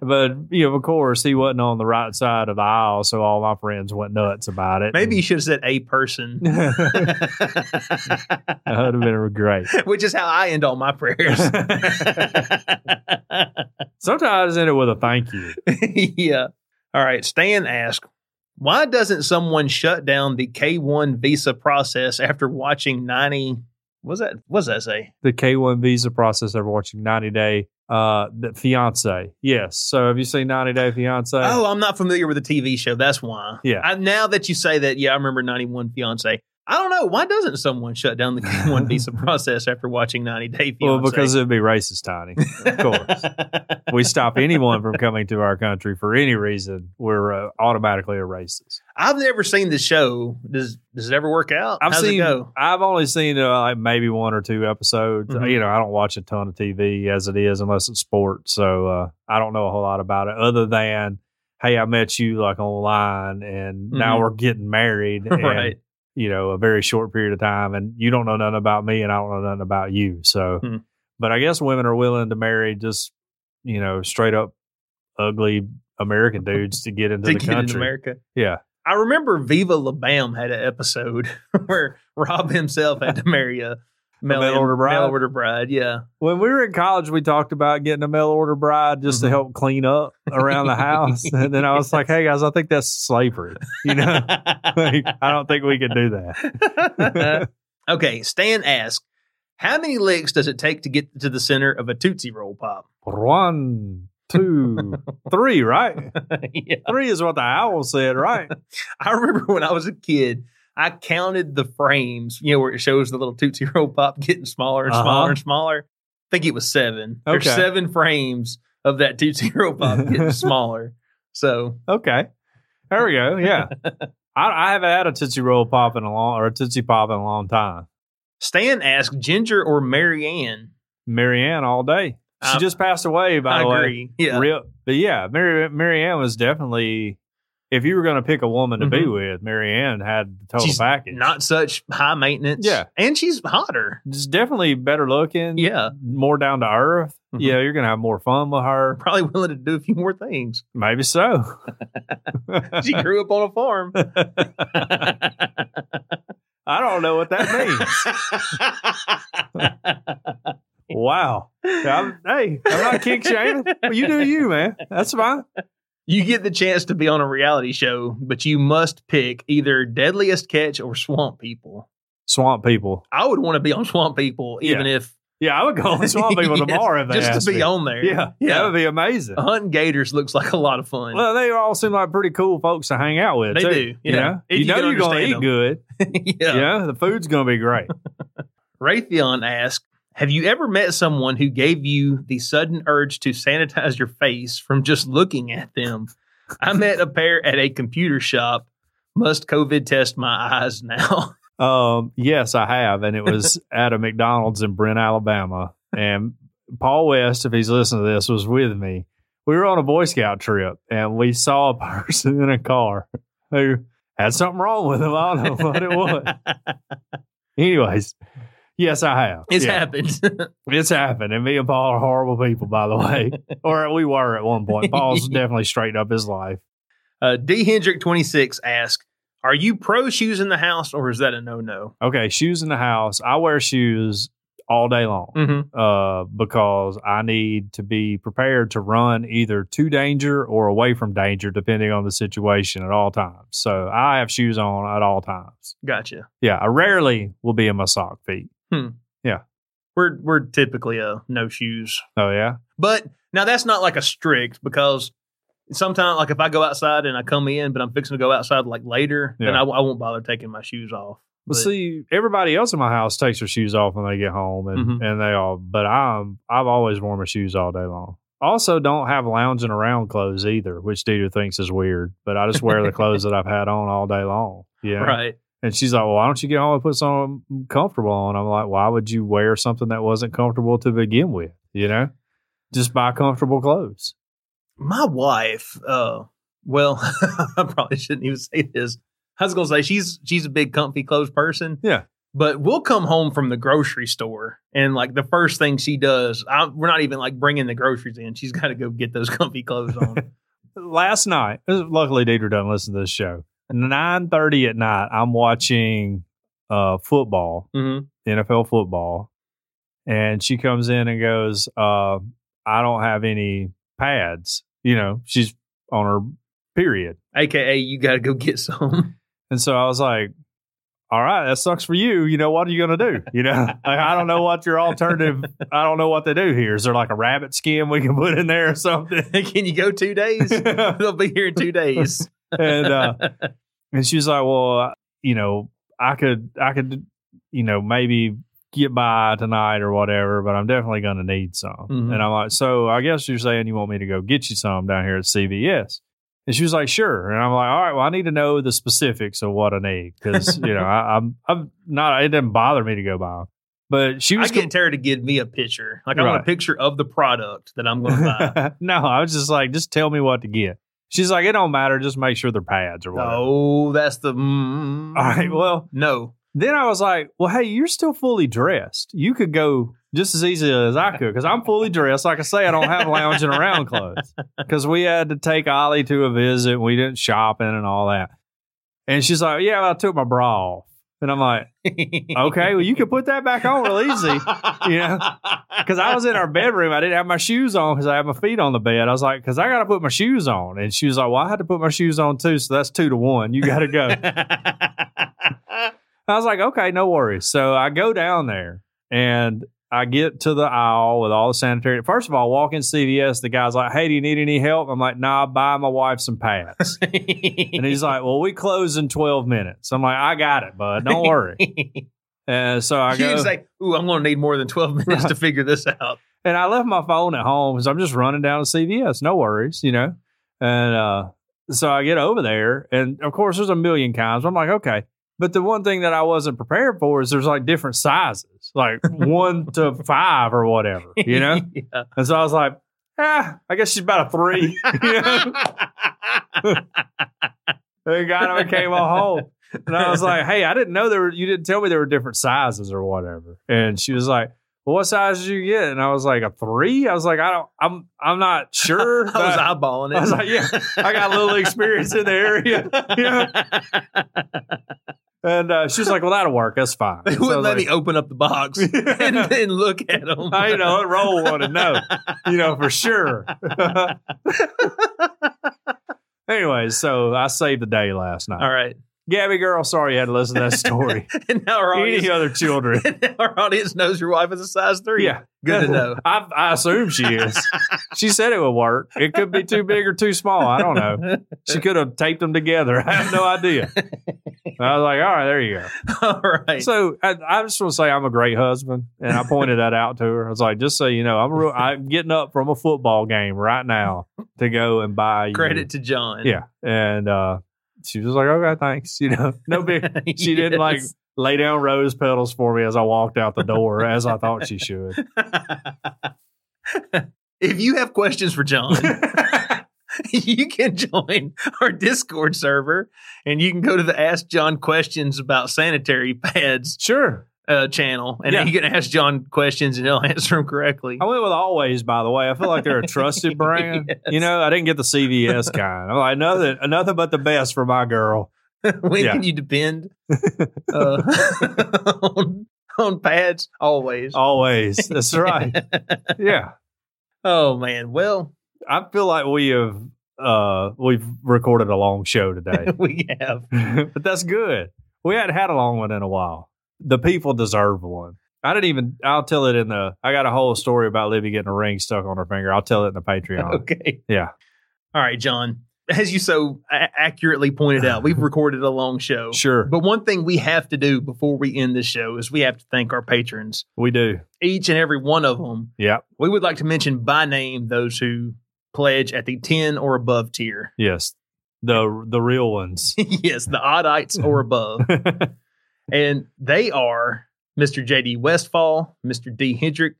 C: but you know, of course, he wasn't on the right side of the aisle, so all my friends went nuts about it.
B: Maybe you should have said a person,
C: that would have been great.
B: which is how I end all my prayers.
C: Sometimes I end it with a thank you.
B: yeah. All right. Stan asked, why doesn't someone shut down the K1 visa process after watching 90? What's that? What's that say?
C: The K one visa process. They're watching ninety day. Uh, the fiance. Yes. So have you seen ninety day fiance?
B: Oh, I'm not familiar with the TV show. That's why.
C: Yeah.
B: I, now that you say that, yeah, I remember 91 Fiance. I don't know. Why doesn't someone shut down the K1 visa process after watching 90 Day Fiance?
C: well, because it'd be racist, Tiny. Of course. we stop anyone from coming to our country for any reason, we're uh, automatically a racist.
B: I've never seen the show. Does does it ever work out?
C: I've
B: How's
C: seen.
B: it go?
C: I've only seen uh, like maybe one or two episodes.
B: Mhm.
C: You know, I don't watch a ton of TV as it is, unless it's sports. So uh, I don't know a whole lot about it, other than hey, I met you like online, and now
B: Mhm.
C: we're getting married. And,
B: right.
C: You know, a very short period of time, and you don't know nothing about me, and I don't know nothing about you. So,
B: Hmm.
C: but I guess women are willing to marry just you know straight up ugly American dudes to get into
B: To
C: the
B: get
C: country.
B: America.
C: Yeah.
B: I remember Viva La Bam had an episode where Rob himself had to marry a mail,
C: mail order bride?
B: Mail order bride, yeah.
C: When we were in college, we talked about getting a mail order bride just
B: Mhm.
C: to help clean up around the house. and then I was like, hey guys, I think that's slavery. You know, like, I don't think we can do that.
B: okay, Stan asked, how many licks does it take to get to the center of a Tootsie Roll Pop?
C: One, two, three, right?
B: yeah.
C: Three is what the owl said, right?
B: I remember when I was a kid, I counted the frames, you know, where it shows the little Tootsie Roll Pop getting smaller and smaller
C: Uh-huh.
B: and smaller. I think it was seven. There's seven frames of that Tootsie Roll Pop getting smaller. So
C: Okay. There we go. Yeah. I, I haven't had a Tootsie Roll Pop in a long, or a Tootsie Pop in a long time.
B: Stan asked Ginger or Marianne.
C: Marianne all day. She
B: I-
C: just passed away, by
B: I
C: the way.
B: Yeah.
C: Real, but yeah, Mary Marianne was definitely. If you were going to pick a woman to be
B: Mhm.
C: with, Marianne had the total
B: She's
C: package.
B: Not such high maintenance.
C: Yeah.
B: And she's hotter.
C: just definitely better looking.
B: Yeah.
C: more down to earth.
B: Mhm.
C: Yeah, you're going to have more fun with her.
B: Probably willing to do a few more things.
C: Maybe so.
B: She grew up on a farm.
C: I don't know what that means. wow. I'm- hey, I'm not kick shaming. Well, you do you, man. That's fine.
B: You get the chance to be on a reality show, but you must pick either Deadliest Catch or Swamp People.
C: Swamp people.
B: I would want to be on Swamp People, even if
C: Yeah, I would go on swamp people
B: Yes,
C: tomorrow
B: just to be
C: me.
B: on there.
C: Yeah, that would be amazing.
B: Hunting gators looks like a lot of fun.
C: Well, they all seem like pretty cool folks to hang out with.
B: They
C: too,
B: do,
C: You
B: yeah.
C: know, you,
B: you
C: know you're going to eat good.
B: yeah.
C: Yeah, the food's going to be great.
B: Raytheon asked, "Have you ever met someone who gave you the sudden urge to sanitize your face from just looking at them? I met a pair at a computer shop. Must COVID test my eyes now?"
C: Um, yes, I have, and it was at a McDonald's in Brent, Alabama. And Paul West, if he's listening to this, was with me. We were on a Boy Scout trip, and we saw a person in a car who had something wrong with him. I don't know what it was. Anyways, yes, I have.
B: It's
C: Yeah,
B: happened.
C: It's happened, and me and Paul are horrible people, by the way, or we were at one point. Paul's definitely straightened up his life.
B: uh, D Hendrick twenty six asked, "Are you pro shoes in the house, or is that a no no?"
C: Okay, shoes in the house. I wear shoes all day long.
B: Mm-hmm.
C: uh, because I need to be prepared to run either to danger or away from danger, depending on the situation at all times. So I have shoes on at all times.
B: Gotcha.
C: Yeah, I rarely will be in my sock feet.
B: We're we're typically a no shoes
C: Oh yeah,
B: But now that's not like a strict because sometimes, like if I go outside and I come in, but I'm fixing to go outside like later, then I, I won't bother taking my shoes off.
C: but
B: But-
C: see, everybody else in my house takes their shoes off when they get home, and
B: Mhm.
C: and they all. But I'm I've always worn my shoes all day long. Also, don't have lounging around clothes either, which Deidre thinks is weird. But I just wear the clothes that I've had on all day long. Yeah,
B: Right.
C: And she's like, well, why don't you get home and put something comfortable on? I'm like, why would you wear something that wasn't comfortable to begin with? You know? Just buy comfortable clothes.
B: My wife, uh, well, I probably shouldn't even say this. I was gonna say she's she's a big comfy clothes person.
C: Yeah.
B: But we'll come home from the grocery store and like the first thing she does, I, we're not even like bringing the groceries in. She's got to go get those comfy clothes on.
C: Last night, luckily Deidre doesn't listen to this show. Nine thirty at night, I'm watching uh, football,
B: mm-hmm.
C: NFL football, and she comes in and goes, uh, "I don't have any pads." You know, she's on her period.
B: AKA, you got to go get some.
C: And so I was like, all right, that sucks for you. You know, what are you going to do? You know, like, I don't know what your alternative, I don't know what they do here. Is there like a rabbit skin we can put in there or something?
B: Can you go two days? They'll be here in two days.
C: And, uh, and she was like, well, you know, I could, I could, you know, maybe get by tonight or whatever, but I'm definitely going to need some.
B: Mhm.
C: And I'm like, so I guess you're saying you want me to go get you some down here at CVS. And she was like, sure. And I'm like, all right, well, I need to know the specifics of what I need because, you know, I, I'm, I'm not, it didn't bother me to go buy. But she was
B: I
C: was
B: get Tara to give me a picture. Like I want a picture of the product that I'm going to buy.
C: no, I was just like, just tell me what to get. She's like, it don't matter. Just make sure they're pads or whatever.
B: oh, that's the. Mm,
C: All right. Well,
B: no.
C: then I was like, well, hey, you're still fully dressed. You could go just as easy as I could because I'm fully dressed. Like I say, I don't have lounging around clothes because we had to take Ollie to a visit. And we didn't shopping and all that. And she's like, yeah, I took my bra off. And I'm like, okay, well, you can put that back on real easy. You know, because I was in our bedroom. I didn't have my shoes on because I had my feet on the bed. I was like, because I got to put my shoes on. And she was like, well, I had to put my shoes on too. So that's two to one. You got to go. I was like, okay, no worries. So I go down there and I get to the aisle with all the sanitary. First of all, walk in CVS. The guy's like, hey, do you need any help? I'm like, nah, buy my wife some pads. and he's like, well, we close in 12 minutes. I'm like, I got it, bud. Don't worry. And so I go,
B: didn't say, "Ooh, I'm going to need more than 12 minutes to figure this out."
C: and I left my phone at home because I'm just running down to CVS. No worries, you know. And uh, so I get over there, and of course, there's a million kinds. I'm like, okay. But the one thing that I wasn't prepared for is there's like different sizes, like one to five or whatever, you know.
B: Yeah.
C: And so I was like, ah, I guess she's about a three. you know? And got him and came on home. And I was like, hey, I didn't know there were, you didn't tell me there were different sizes or whatever. And she was like, well, what size did you get? And I was like, a three? I was like, I don't, I'm, I'm not sure.
B: I was eyeballing it.
C: I was like, yeah, I got a little experience in the area. Yeah. And uh, she was like, well, that'll work. That's fine.
B: They
C: So
B: wouldn't let
C: like,
B: me open up the box and then look at them.
C: I know, roll one and know, you know, for sure. Anyways, so I saved the day last night.
B: All right.
C: Gabby girl, sorry you had to listen to that story.
B: And now our audience,
C: Any other children.
B: our audience knows your wife is a size three.
C: Yeah.
B: Good to know.
C: I, I assume she is. she said it would work. It could be too big or too small. I don't know. She could have taped them together. I have no idea. I was like, all right, there you go.
B: All right.
C: So I, I just want to say I'm a great husband, and I pointed that out to her. I was like, just so you know, I'm real, I'm getting up from a football game right now to go and buy you.
B: Credit to John.
C: Yeah, and uh, she was like, okay, thanks. You know, no big. She didn't like lay down rose petals for me as I walked out the door, as I thought she should.
B: if you have questions for John, you can join our Discord server and you can go to the Ask John Questions about sanitary pads
C: Sure.
B: Uh, channel and
C: Yeah.
B: you can ask John questions and he'll answer them correctly.
C: I went with Always, by the way. I feel like they're a trusted brand.
B: Yes.
C: You know, I didn't get the CVS kind. I'm like, nothing, nothing but the best for my girl.
B: when
C: yeah.
B: can you depend uh, on, on pads? Always.
C: Always. That's right. Yeah.
B: oh, man. Well,
C: I feel like we have uh we've recorded a long show today.
B: we have.
C: but that's good. We hadn't had a long one in a while. The people deserve one. I didn't even I'll tell it in the I got a whole story about Libby getting a ring stuck on her finger. I'll tell it in the Patreon.
B: Okay.
C: Yeah.
B: All right, John. As you so a- accurately pointed out, we've recorded a long show.
C: Sure.
B: But one thing we have to do before we end this show is we have to thank our patrons.
C: We do.
B: Each and every one of them.
C: Yeah.
B: We would like to mention by name those who pledge at the 10 or above tier.
C: Yes. The the real ones.
B: yes, the oddites or above. And they are Mr. JD Westfall, Mr. D. Hendrick,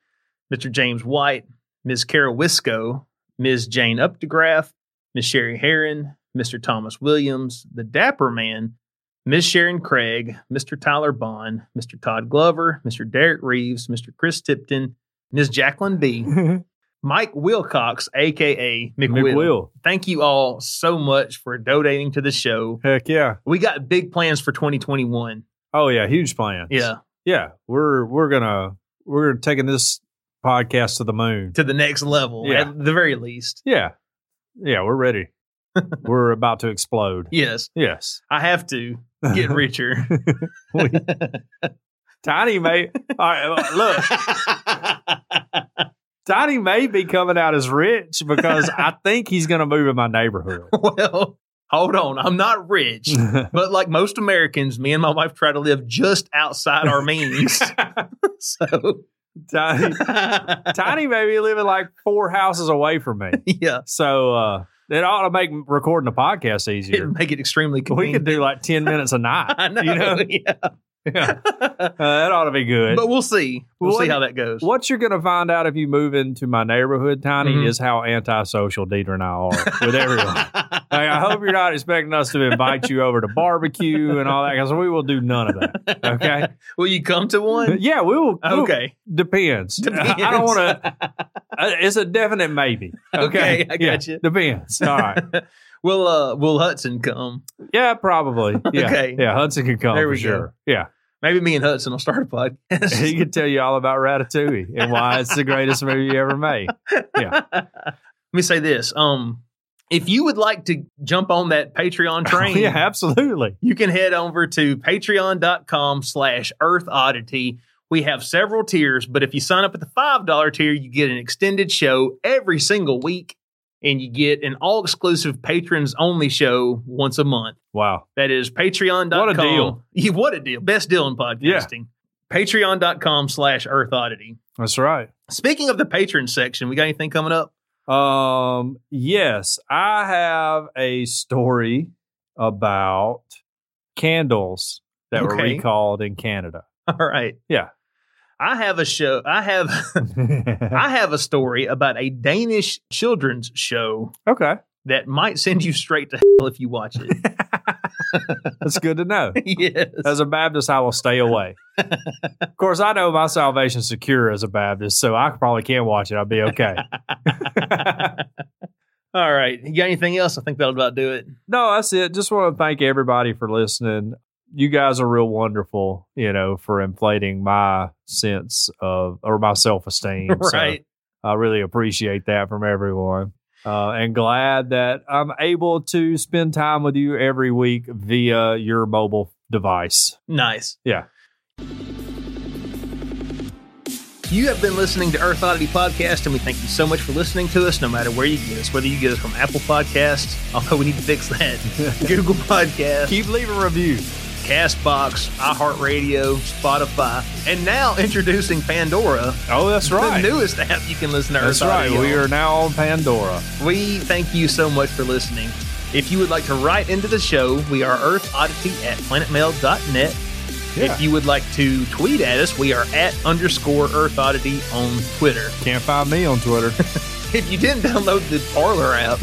B: Mr. James White, Ms. Carol Wisco, Ms. Jane Updegraff, Ms. Sherry Heron, Mr. Thomas Williams, the Dapper Man, Ms. Sharon Craig, Mr. Tyler Bond, Mr. Todd Glover, Mr. Derek Reeves, Mr. Chris Tipton, Ms. Jacqueline B., mhm. Mike Wilcox, aka McWill.
C: McWill.
B: Thank you all so much for donating to the show.
C: Heck yeah.
B: We got big plans for 2021.
C: Oh yeah, huge plans.
B: Yeah,
C: Yeah. We're we're gonna we're taking this podcast to the moon.
B: to the next level
C: Yeah.
B: at the very least.
C: Yeah. Yeah, we're ready. we're about to explode.
B: Yes,
C: Yes.
B: I have to get richer.
C: We- Tiny may all right, uh, look, Tiny may be coming out as rich because I think he's gonna move in my neighborhood.
B: well, hold on. I'm not rich, but like most Americans, me and my wife try to live just outside our means. so,
C: Tiny, Tiny may be living like four houses away from me.
B: yeah,
C: So uh it ought to make recording the podcast easier.
B: it'd make it extremely cool.
C: We
B: convenient.
C: could do like 10 minutes a night.
B: I know.
C: You know?
B: Yeah.
C: Yeah. Uh, that ought to be good.
B: but we'll see. We'll
C: What-
B: see how that goes.
C: what you're going to find out if you move into my neighborhood, Tiny,
B: Mhm.
C: is how antisocial Deidre and I are with everyone. Like, I hope you're not expecting us to invite you over to barbecue and all that because we will do none of that. Okay.
B: Will you come to one?
C: Yeah, we will. we'll-
B: Okay.
C: depends. I I don't want to. It's a definite maybe. Okay.
B: Okay, I
C: Yeah,
B: gotcha.
C: Depends. All right.
B: Will uh will Hudson come?
C: Yeah, probably. Yeah.
B: Okay.
C: Yeah. Hudson can come
B: There
C: for
B: we go.
C: sure. Yeah.
B: Maybe me and Hudson will start a podcast.
C: he can tell you all about Ratatouille and why it's the greatest movie ever made. Yeah.
B: Let me say this. Um if you would like to jump on that Patreon train,
C: yeah, absolutely.
B: you can head over to patreon.com slash earth oddity we have several tiers but if you sign up at the $5 tier you get an extended show every single week and you get an all exclusive patrons only show once a month
C: Wow.
B: that is patreon.com
C: What a deal.
B: Yeah, what a deal best deal in podcasting patreon.com slash earth oddity
C: That's right.
B: speaking of the Patreon section we got anything coming up
C: Um, yes, I have a story about candles that were recalled in Canada.
B: all right
C: Yeah.
B: I have a show i have I have a story about a Danish children's show
C: okay.
B: that might send you straight to hell if you watch it.
C: That's good to know.
B: yes.
C: As a Baptist, I will stay away. of course, I know my salvation's secure as a Baptist, so I probably can't watch it. I'll be okay.
B: All right. You got anything else? I think that'll about do it.
C: no, that's it. Just want to thank everybody for listening. You guys are real wonderful, you know, for inflating my sense of or my self esteem.
B: right.
C: I really appreciate that from everyone. Uh, and glad that I'm able to spend time with you every week via your mobile device.
B: Nice.
C: Yeah.
B: You have been listening to Earth Oddity Podcast, and we thank you so much for listening to us, no matter where you get us, whether you get us from Apple Podcasts, although we need to fix that, Google Podcasts,
C: Keep leaving reviews.
B: Castbox, iHeartRadio, Spotify, and now introducing Pandora,
C: Oh, that's right.
B: the newest app you can listen to
C: That's
B: Earth
C: right.
B: Oddity
C: We are now on Pandora.
B: We thank you so much for listening. If you would like to write into the show, we are earthoddity at planetmail.net.
C: Yeah.
B: If you would like to tweet at us, we are at underscore Earth Oddity on Twitter.
C: Can't find me on Twitter.
B: If you didn't download the Parler app,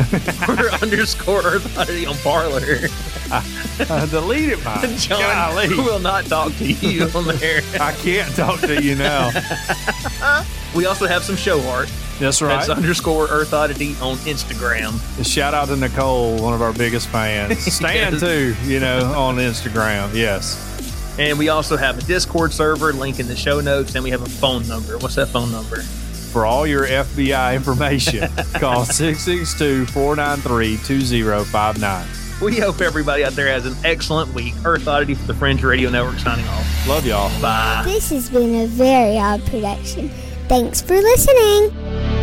B: we're underscore Earth Oddity on Parler.
C: I deleted mine.
B: John
C: Golly.
B: will not talk to you on there.
C: I can't talk to you now.
B: We also have some show art.
C: That's right.
B: That's underscore Earth Oddity on Instagram.
C: Shout out to Nicole, one of our biggest fans. Stan
B: Yes.
C: too, you know, on Instagram. Yes.
B: And we also have a Discord server, link in the show notes, and we have a phone number. What's that phone number?
C: For all your FBI information, call 662-493-2059.
B: We hope everybody out there has an excellent week. Earth Oddity for the Fringe Radio Network signing off.
C: Love y'all.
B: Bye.
F: This has been a very odd production. Thanks for listening.